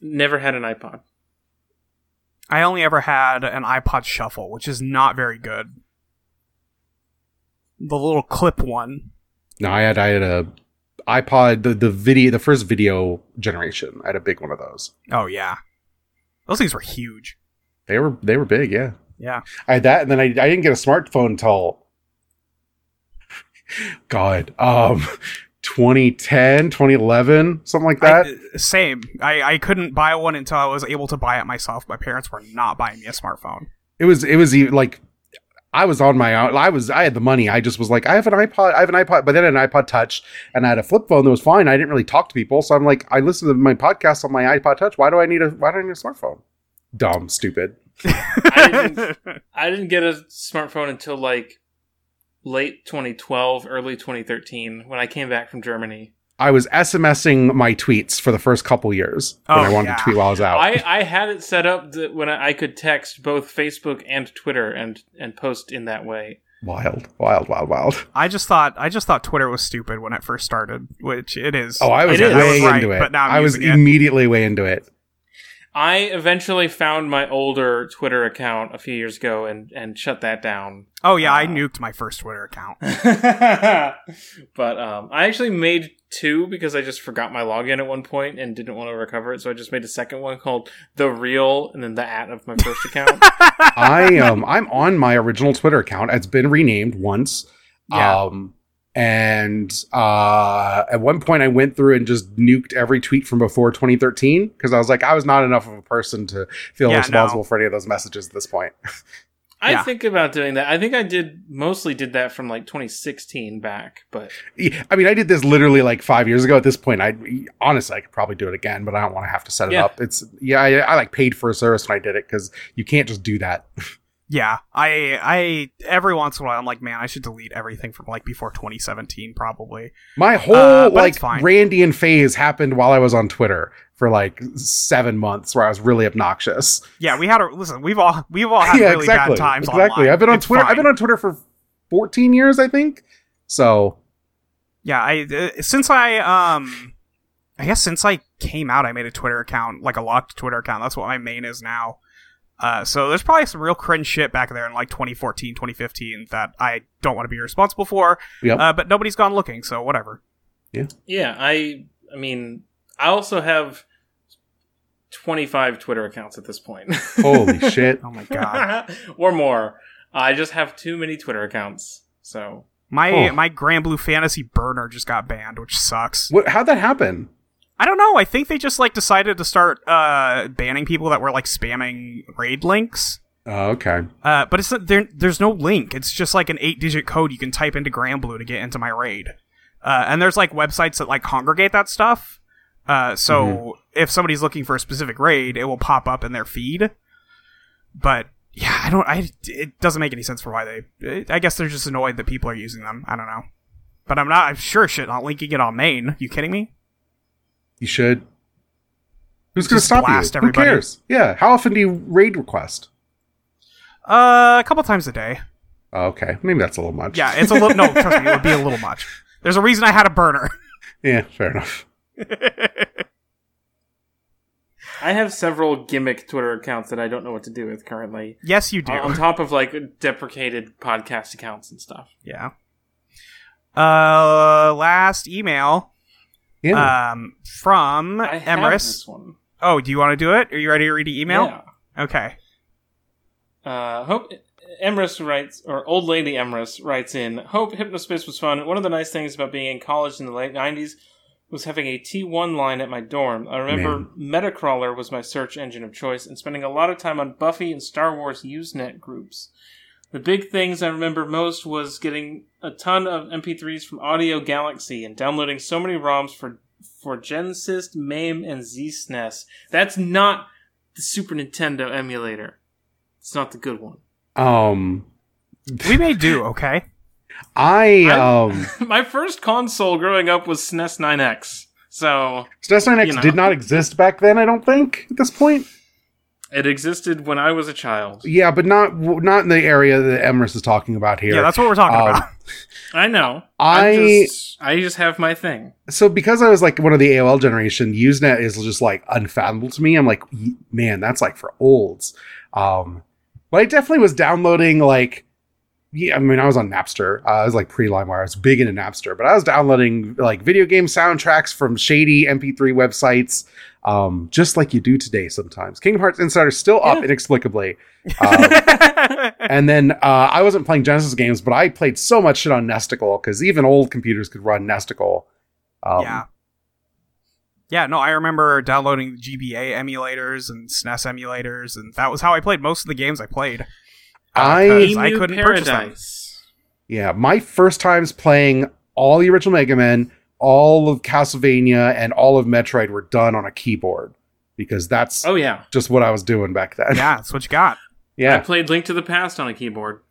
Never had an iPod. I only ever had an iPod Shuffle, which is not very good. The little clip one. No, I had I had a iPod the the video the first video generation. I had a big one of those. Oh yeah, those things were huge. They were they were big, yeah. Yeah, I had that, and then I, I didn't get a smartphone until God, um, 2010, 2011, something like that. I, same. I, I couldn't buy one until I was able to buy it myself. My parents were not buying me a smartphone. it was it was even like I was on my own. I was I had the money. I just was like, I have an iPod. I have an iPod, but then an iPod Touch, and I had a flip phone that was fine. I didn't really talk to people, so I'm like, I listen to my podcast on my iPod Touch. Why do I need a Why do I need a smartphone? Dumb, stupid. I didn't, I didn't get a smartphone until like late 2012, early 2013 when I came back from Germany. I was SMSing my tweets for the first couple years when Oh, I wanted yeah. to tweet while I was out. I, I had it set up that when I, I could text both Facebook and Twitter and and post in that way. wild, wild, wild, wild. I just thought I just thought Twitter was stupid when it first started, which it is. Oh, I was It is. way I was right, into it. but now I'm I was using it. immediately way into it. I eventually found my older Twitter account a few years ago and and shut that down. Oh yeah, I Uh, nuked my first Twitter account. but um, I actually made two because I just forgot my login at one point and didn't want to recover it, so I just made a second one called the real and then the at of my first account. I um I'm on my original Twitter account. It's been renamed once. Yeah. Um And uh, at one point, I went through and just nuked every tweet from before 2013 because I was like, I was not enough of a person to feel Yeah, responsible no. for any of those messages at this point. I Yeah. think about doing that. I think I did mostly did that from like 2016 back, but Yeah, I mean, I did this literally like five years ago. At this point, I honestly I could probably do it again, but I don't want to have to set it Yeah. up. It's yeah, I, I like paid for a service when I did it because you can't just do that. Yeah, I I every once in a while I'm like, man, I should delete everything from like before 2017, probably. My whole Uh, like fine. Randian phase happened while I was on Twitter for like seven months, where I was really obnoxious. Yeah, we had a listen. We've all we've all had really bad times. exactly. online. I've been on It's Twitter. I've been on Twitter for fourteen years, I think. So Yeah, I uh, since I um, I guess since I came out, I made a Twitter account, like a locked Twitter account. That's what my main is now. Uh, so there's probably some real cringe shit back there in like 2014, 2015 that I don't want to be responsible for. Yep. Uh, but nobody's gone looking, so whatever. yeah, Yeah. I I mean, I also have 25 Twitter accounts at this point. holy shit! Oh my god. or more. I just have too many Twitter accounts. So My Oh. my Granblue Fantasy burner just got banned, which sucks. What? How'd that happen? I don't know. I think they just like decided to start uh banning people that were like spamming raid links. Oh, okay. Uh, but it's not, there. There's no link. It's just like an eight-digit code you can type into Granblue to get into my raid. Uh, and there's like websites that like congregate that stuff. Uh, so if somebody's looking for a specific raid, it will pop up in their feed. But yeah, I don't. I it doesn't make any sense for why they. I guess they're just annoyed that people are using them. I don't know. But I'm not. I'm sure shit not linking it on main. You kidding me? You should. Who's going to stop you? everybody. Who cares? Yeah. How often do you raid request? Uh, a couple times a day. Oh, okay, maybe that's a little much. Yeah, it's a little. no, trust me, it would be a little much. There's a reason I had a burner. yeah. Fair enough. I have several gimmick Twitter accounts that I don't know what to do with currently. yes, you do. On top of like deprecated podcast accounts and stuff. Yeah. Uh, last email Yeah. um from I have Emrys. Oh, do you want to do it? Are you ready to read the email? Yeah. Okay. Uh, hope Emrys writes, or old lady Emrys writes in. Hope Hypnospace was fun. One of the nice things about being in college in the late '90s was having a T1 line at my dorm. I remember Metacrawler was my search engine of choice, and spending a lot of time on Buffy and Star Wars Usenet groups. The big things I remember most was getting a ton of MP3s from Audiogalaxy and downloading so many ROMs for for Genesis, MAME, and ZSNES. That's not the Super Nintendo emulator. It's not the good one. um. We may do, okay? I I'm- um. My first console growing up was SNES 9X. So SNES 9X You know. did not exist back then. I don't think at this point. It existed when I was a child. Yeah, but not not in the area that Emrys is talking about here. Yeah, that's what we're talking Um, about. I know. I- I'm just, I just have my thing. so because I was like one of the AOL generation, Usenet is just like unfathomable to me. I'm like, man, that's like for olds. Um, but I definitely was downloading like, yeah, I mean, I was on Napster. Uh, I was like pre LimeWire. I was big into Napster, but I was downloading like video game soundtracks from shady MP3 websites, um, just like you do today sometimes. Kingdom Hearts Insider is still up inexplicably. Um, and then uh, I wasn't playing Genesis games, but I played so much shit on Nesticle because even old computers could run Nesticle. Um, yeah. Yeah, no, I remember downloading GBA emulators and SNES emulators, and that was how I played most of the games I played. I- I couldn't purchase them. Yeah, my first times playing all the original Mega Man, all of Castlevania, and all of Metroid were done on a keyboard because that's Oh yeah. just what I was doing back then. Yeah, that's what you got. Yeah. I yeah. played Link to the Past on a keyboard.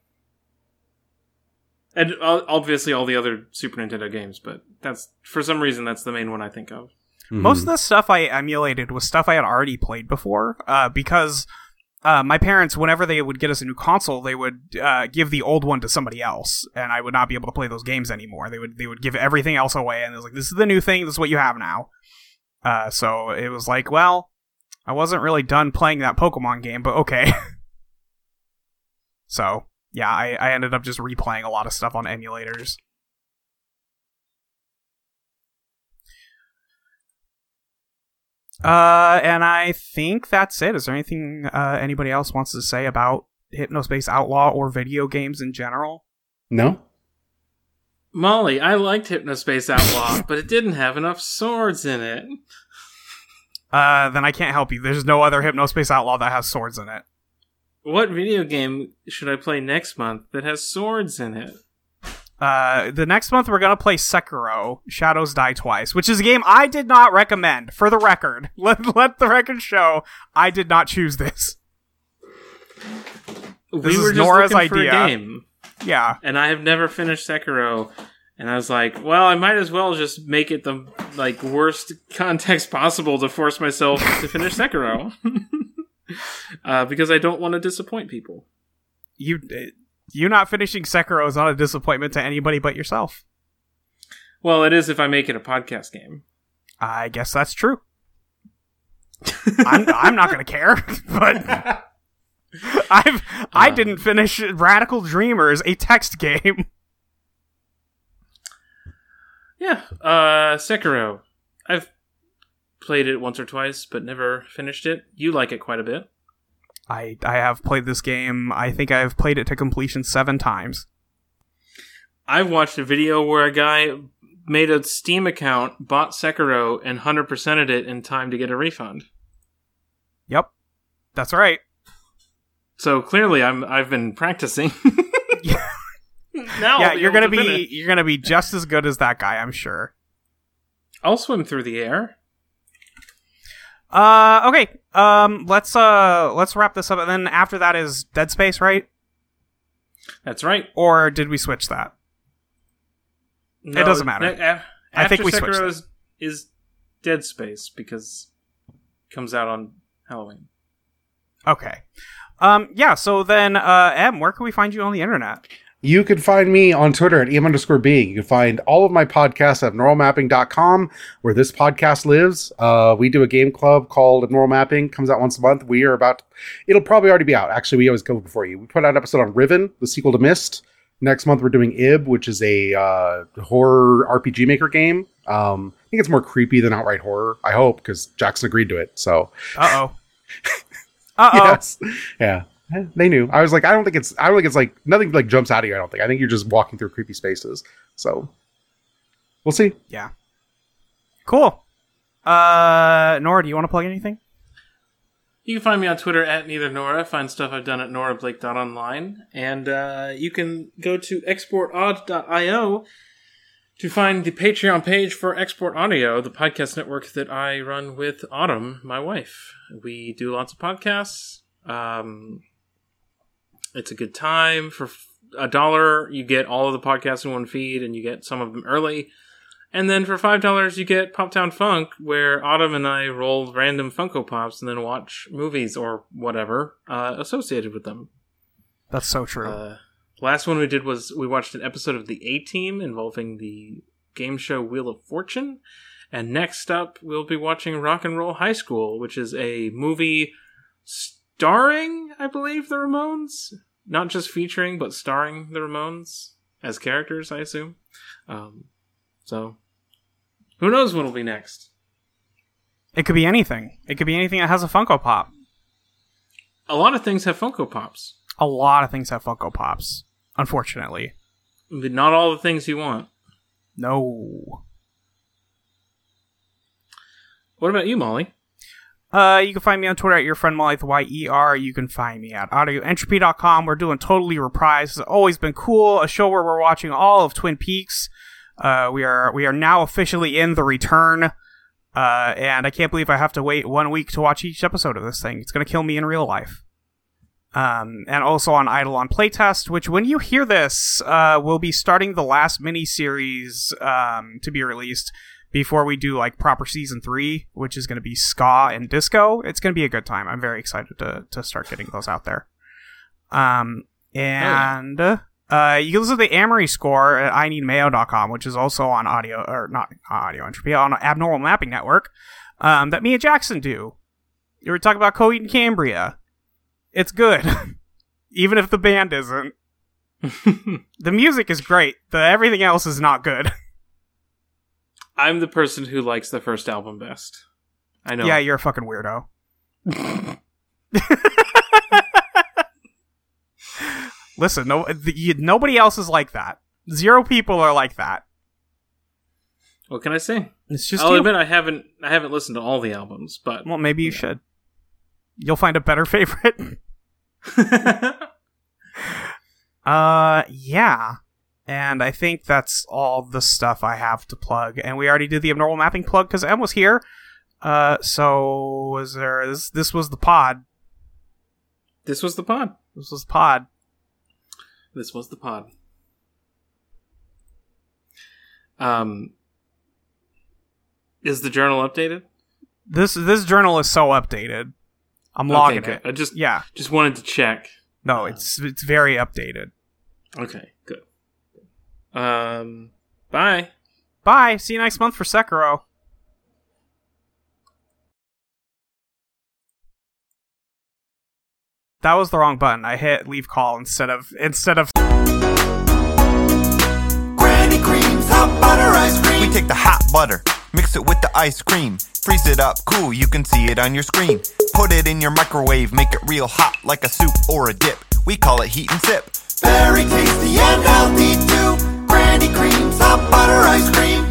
And uh, obviously all the other Super Nintendo games, but that's for some reason that's the main one I think of. Mhm. Most of the stuff I emulated was stuff I had already played before, uh, because uh, my parents, whenever they would get us a new console, they would uh, give the old one to somebody else, and I would not be able to play those games anymore. They would they would give everything else away, and it was like, "This is the new thing. This is what you have now." Uh, so it was like, well, I wasn't really done playing that Pokemon game, but okay. so yeah, I, I ended up just replaying a lot of stuff on emulators. Uh, and I think that's it. Is there anything uh, anybody else wants to say about Hypnospace Outlaw or video games in general? no. Molly, I liked Hypnospace Outlaw, but it didn't have enough swords in it. Uh, then I can't help you. There's no other Hypnospace Outlaw that has swords in it. What video game should I play next month that has swords in it? Uh, the next month we're gonna play Sekiro: Shadows Die Twice, which is a game I did not recommend. For the record, let let the record show I did not choose this. we This is were just Nora's idea. a game, Yeah, and I have never finished Sekiro. And I was like, well, I might as well just make it the like worst context possible to force myself to finish Sekiro, uh, because I don't want to disappoint people. you you not finishing Sekiro is not a disappointment to anybody but yourself. Well, it is if I make it a podcast game. I guess that's true. I'm I'm not gonna care, but I've I Um, didn't finish Radical Dreamers, a text game. Yeah, uh, Sekiro. I've played it once or twice, but never finished it. You like it quite a bit. I I have played this game. I think I've played it to completion seven times. I've watched a video where a guy made a Steam account, bought Sekiro, and 100%ed it in time to get a refund. Yep, that's right. So clearly, I'm I've been practicing. Yeah. now yeah, you're gonna to be you're gonna be just as good as that guy, I'm sure. I'll swim through the air. Uh, okay. Um, let's uh let's wrap this up, and then after that is Dead Space, right? That's right. Or did we switch that? No, doesn't matter. a- I think we switched Sekiro it. is, is Dead Space because it comes out on Halloween. Okay. Um, yeah. So then, uh, M, where can we find you on the internet? You can find me on Twitter at em underscore being. You can find all of my podcasts at abnormalmapping.com, where this podcast lives. Uh, we do a game club called Abnormal Mapping, comes out once a month. We are about, it'll probably already be out. Actually, we always go before you. We put out an episode on Riven, the sequel to Myst. Next month, we're doing Ib, which is a uh, horror RPG maker game. Um, I think it's more creepy than outright horror, I hope, because Jackson agreed to it. So, Uh oh. Uh oh. yes. Yeah. They knew. I was like, I don't think it's I don't think it's like nothing like jumps out at you, I don't think. I think you're just walking through creepy spaces. So we'll see. Yeah. Cool. Uh, Nora, do you want to plug anything? You can find me on Twitter at neither Nora. Find stuff I've done at norablake.online. And uh, you can go to exportaud.io to find the Patreon page for Export Audio, the podcast network that I run with Autumn, my wife. We do lots of podcasts. Um, it's a good time. For a dollar, you get all of the podcasts in one feed, and you get some of them early. And then for five dollars, you get Poptown Funk, where Autumn and I roll random Funko Pops and then watch movies or whatever uh, associated with them. That's so true. Uh, last one we did was we watched an episode of the A Team involving the game show Wheel of Fortune. And next up, we'll be watching Rock and Roll High School, which is a movie starring, I believe, the Ramones. Not just featuring, but starring the Ramones as characters, I assume. Um, so, who knows what'll be next? it could be anything. It could be anything that has a Funko Pop. A lot of things have Funko Pops, A lot of things have Funko Pops. Unfortunately, but not all the things you want. no. What about you, Molly? Uh, you can find me on Twitter at your friend Molly Y-E-R. You can find me at audioentropy.com. We're doing Totally Reprised. It's always been cool. A show where we're watching all of Twin Peaks. Uh, we are we are now officially in the return. Uh, and I can't believe I have to wait one week to watch each episode of this thing. It's gonna kill me in real life. Um, and also on Eidolon Playtest, which when you hear this, uh, will be starting the last mini series um, to be released before we do like proper season three, which is going to be ska and disco. It's going to be a good time. I'm very excited to to start getting those out there. Um, and uh, you can listen to the Amory score at ineedmayo.com, which is also on audio or not audio entropy on Abnormal Mapping Network. Um, that me and Jackson do. You were talking about Coheed and Cambria. It's good, even if the band isn't. The music is great. The everything else is not good. I'm the person who likes the first album best. I know. Yeah, you're a fucking weirdo. Listen, no, the, you, nobody else is like that. Zero people are like that. What can I say? It's just I'll you. admit I haven't I haven't listened to all the albums, but Well, maybe you should. You'll find a better favorite. uh, yeah. And I think that's all the stuff I have to plug. And we already did the abnormal mapping plug because M was here. Uh, so was there? This, this was the pod. this was the pod. This was the pod. This was the pod. Um, is the journal updated? This this journal is so updated. I'm logging okay, it. I just Yeah. just wanted to check. No, it's it's very updated. Okay, good. Um, bye. Bye. See you next month for Sekiro. That was the wrong button. I hit leave call instead of instead of Granny creams, hot butter ice cream. We take the hot butter, mix it with the ice cream, freeze it up cool, you can see it on your screen. Put it in your microwave, make it real hot like a soup or a dip. We call it heat and sip. Very tasty and healthy too. Granny creams, hot butter ice cream.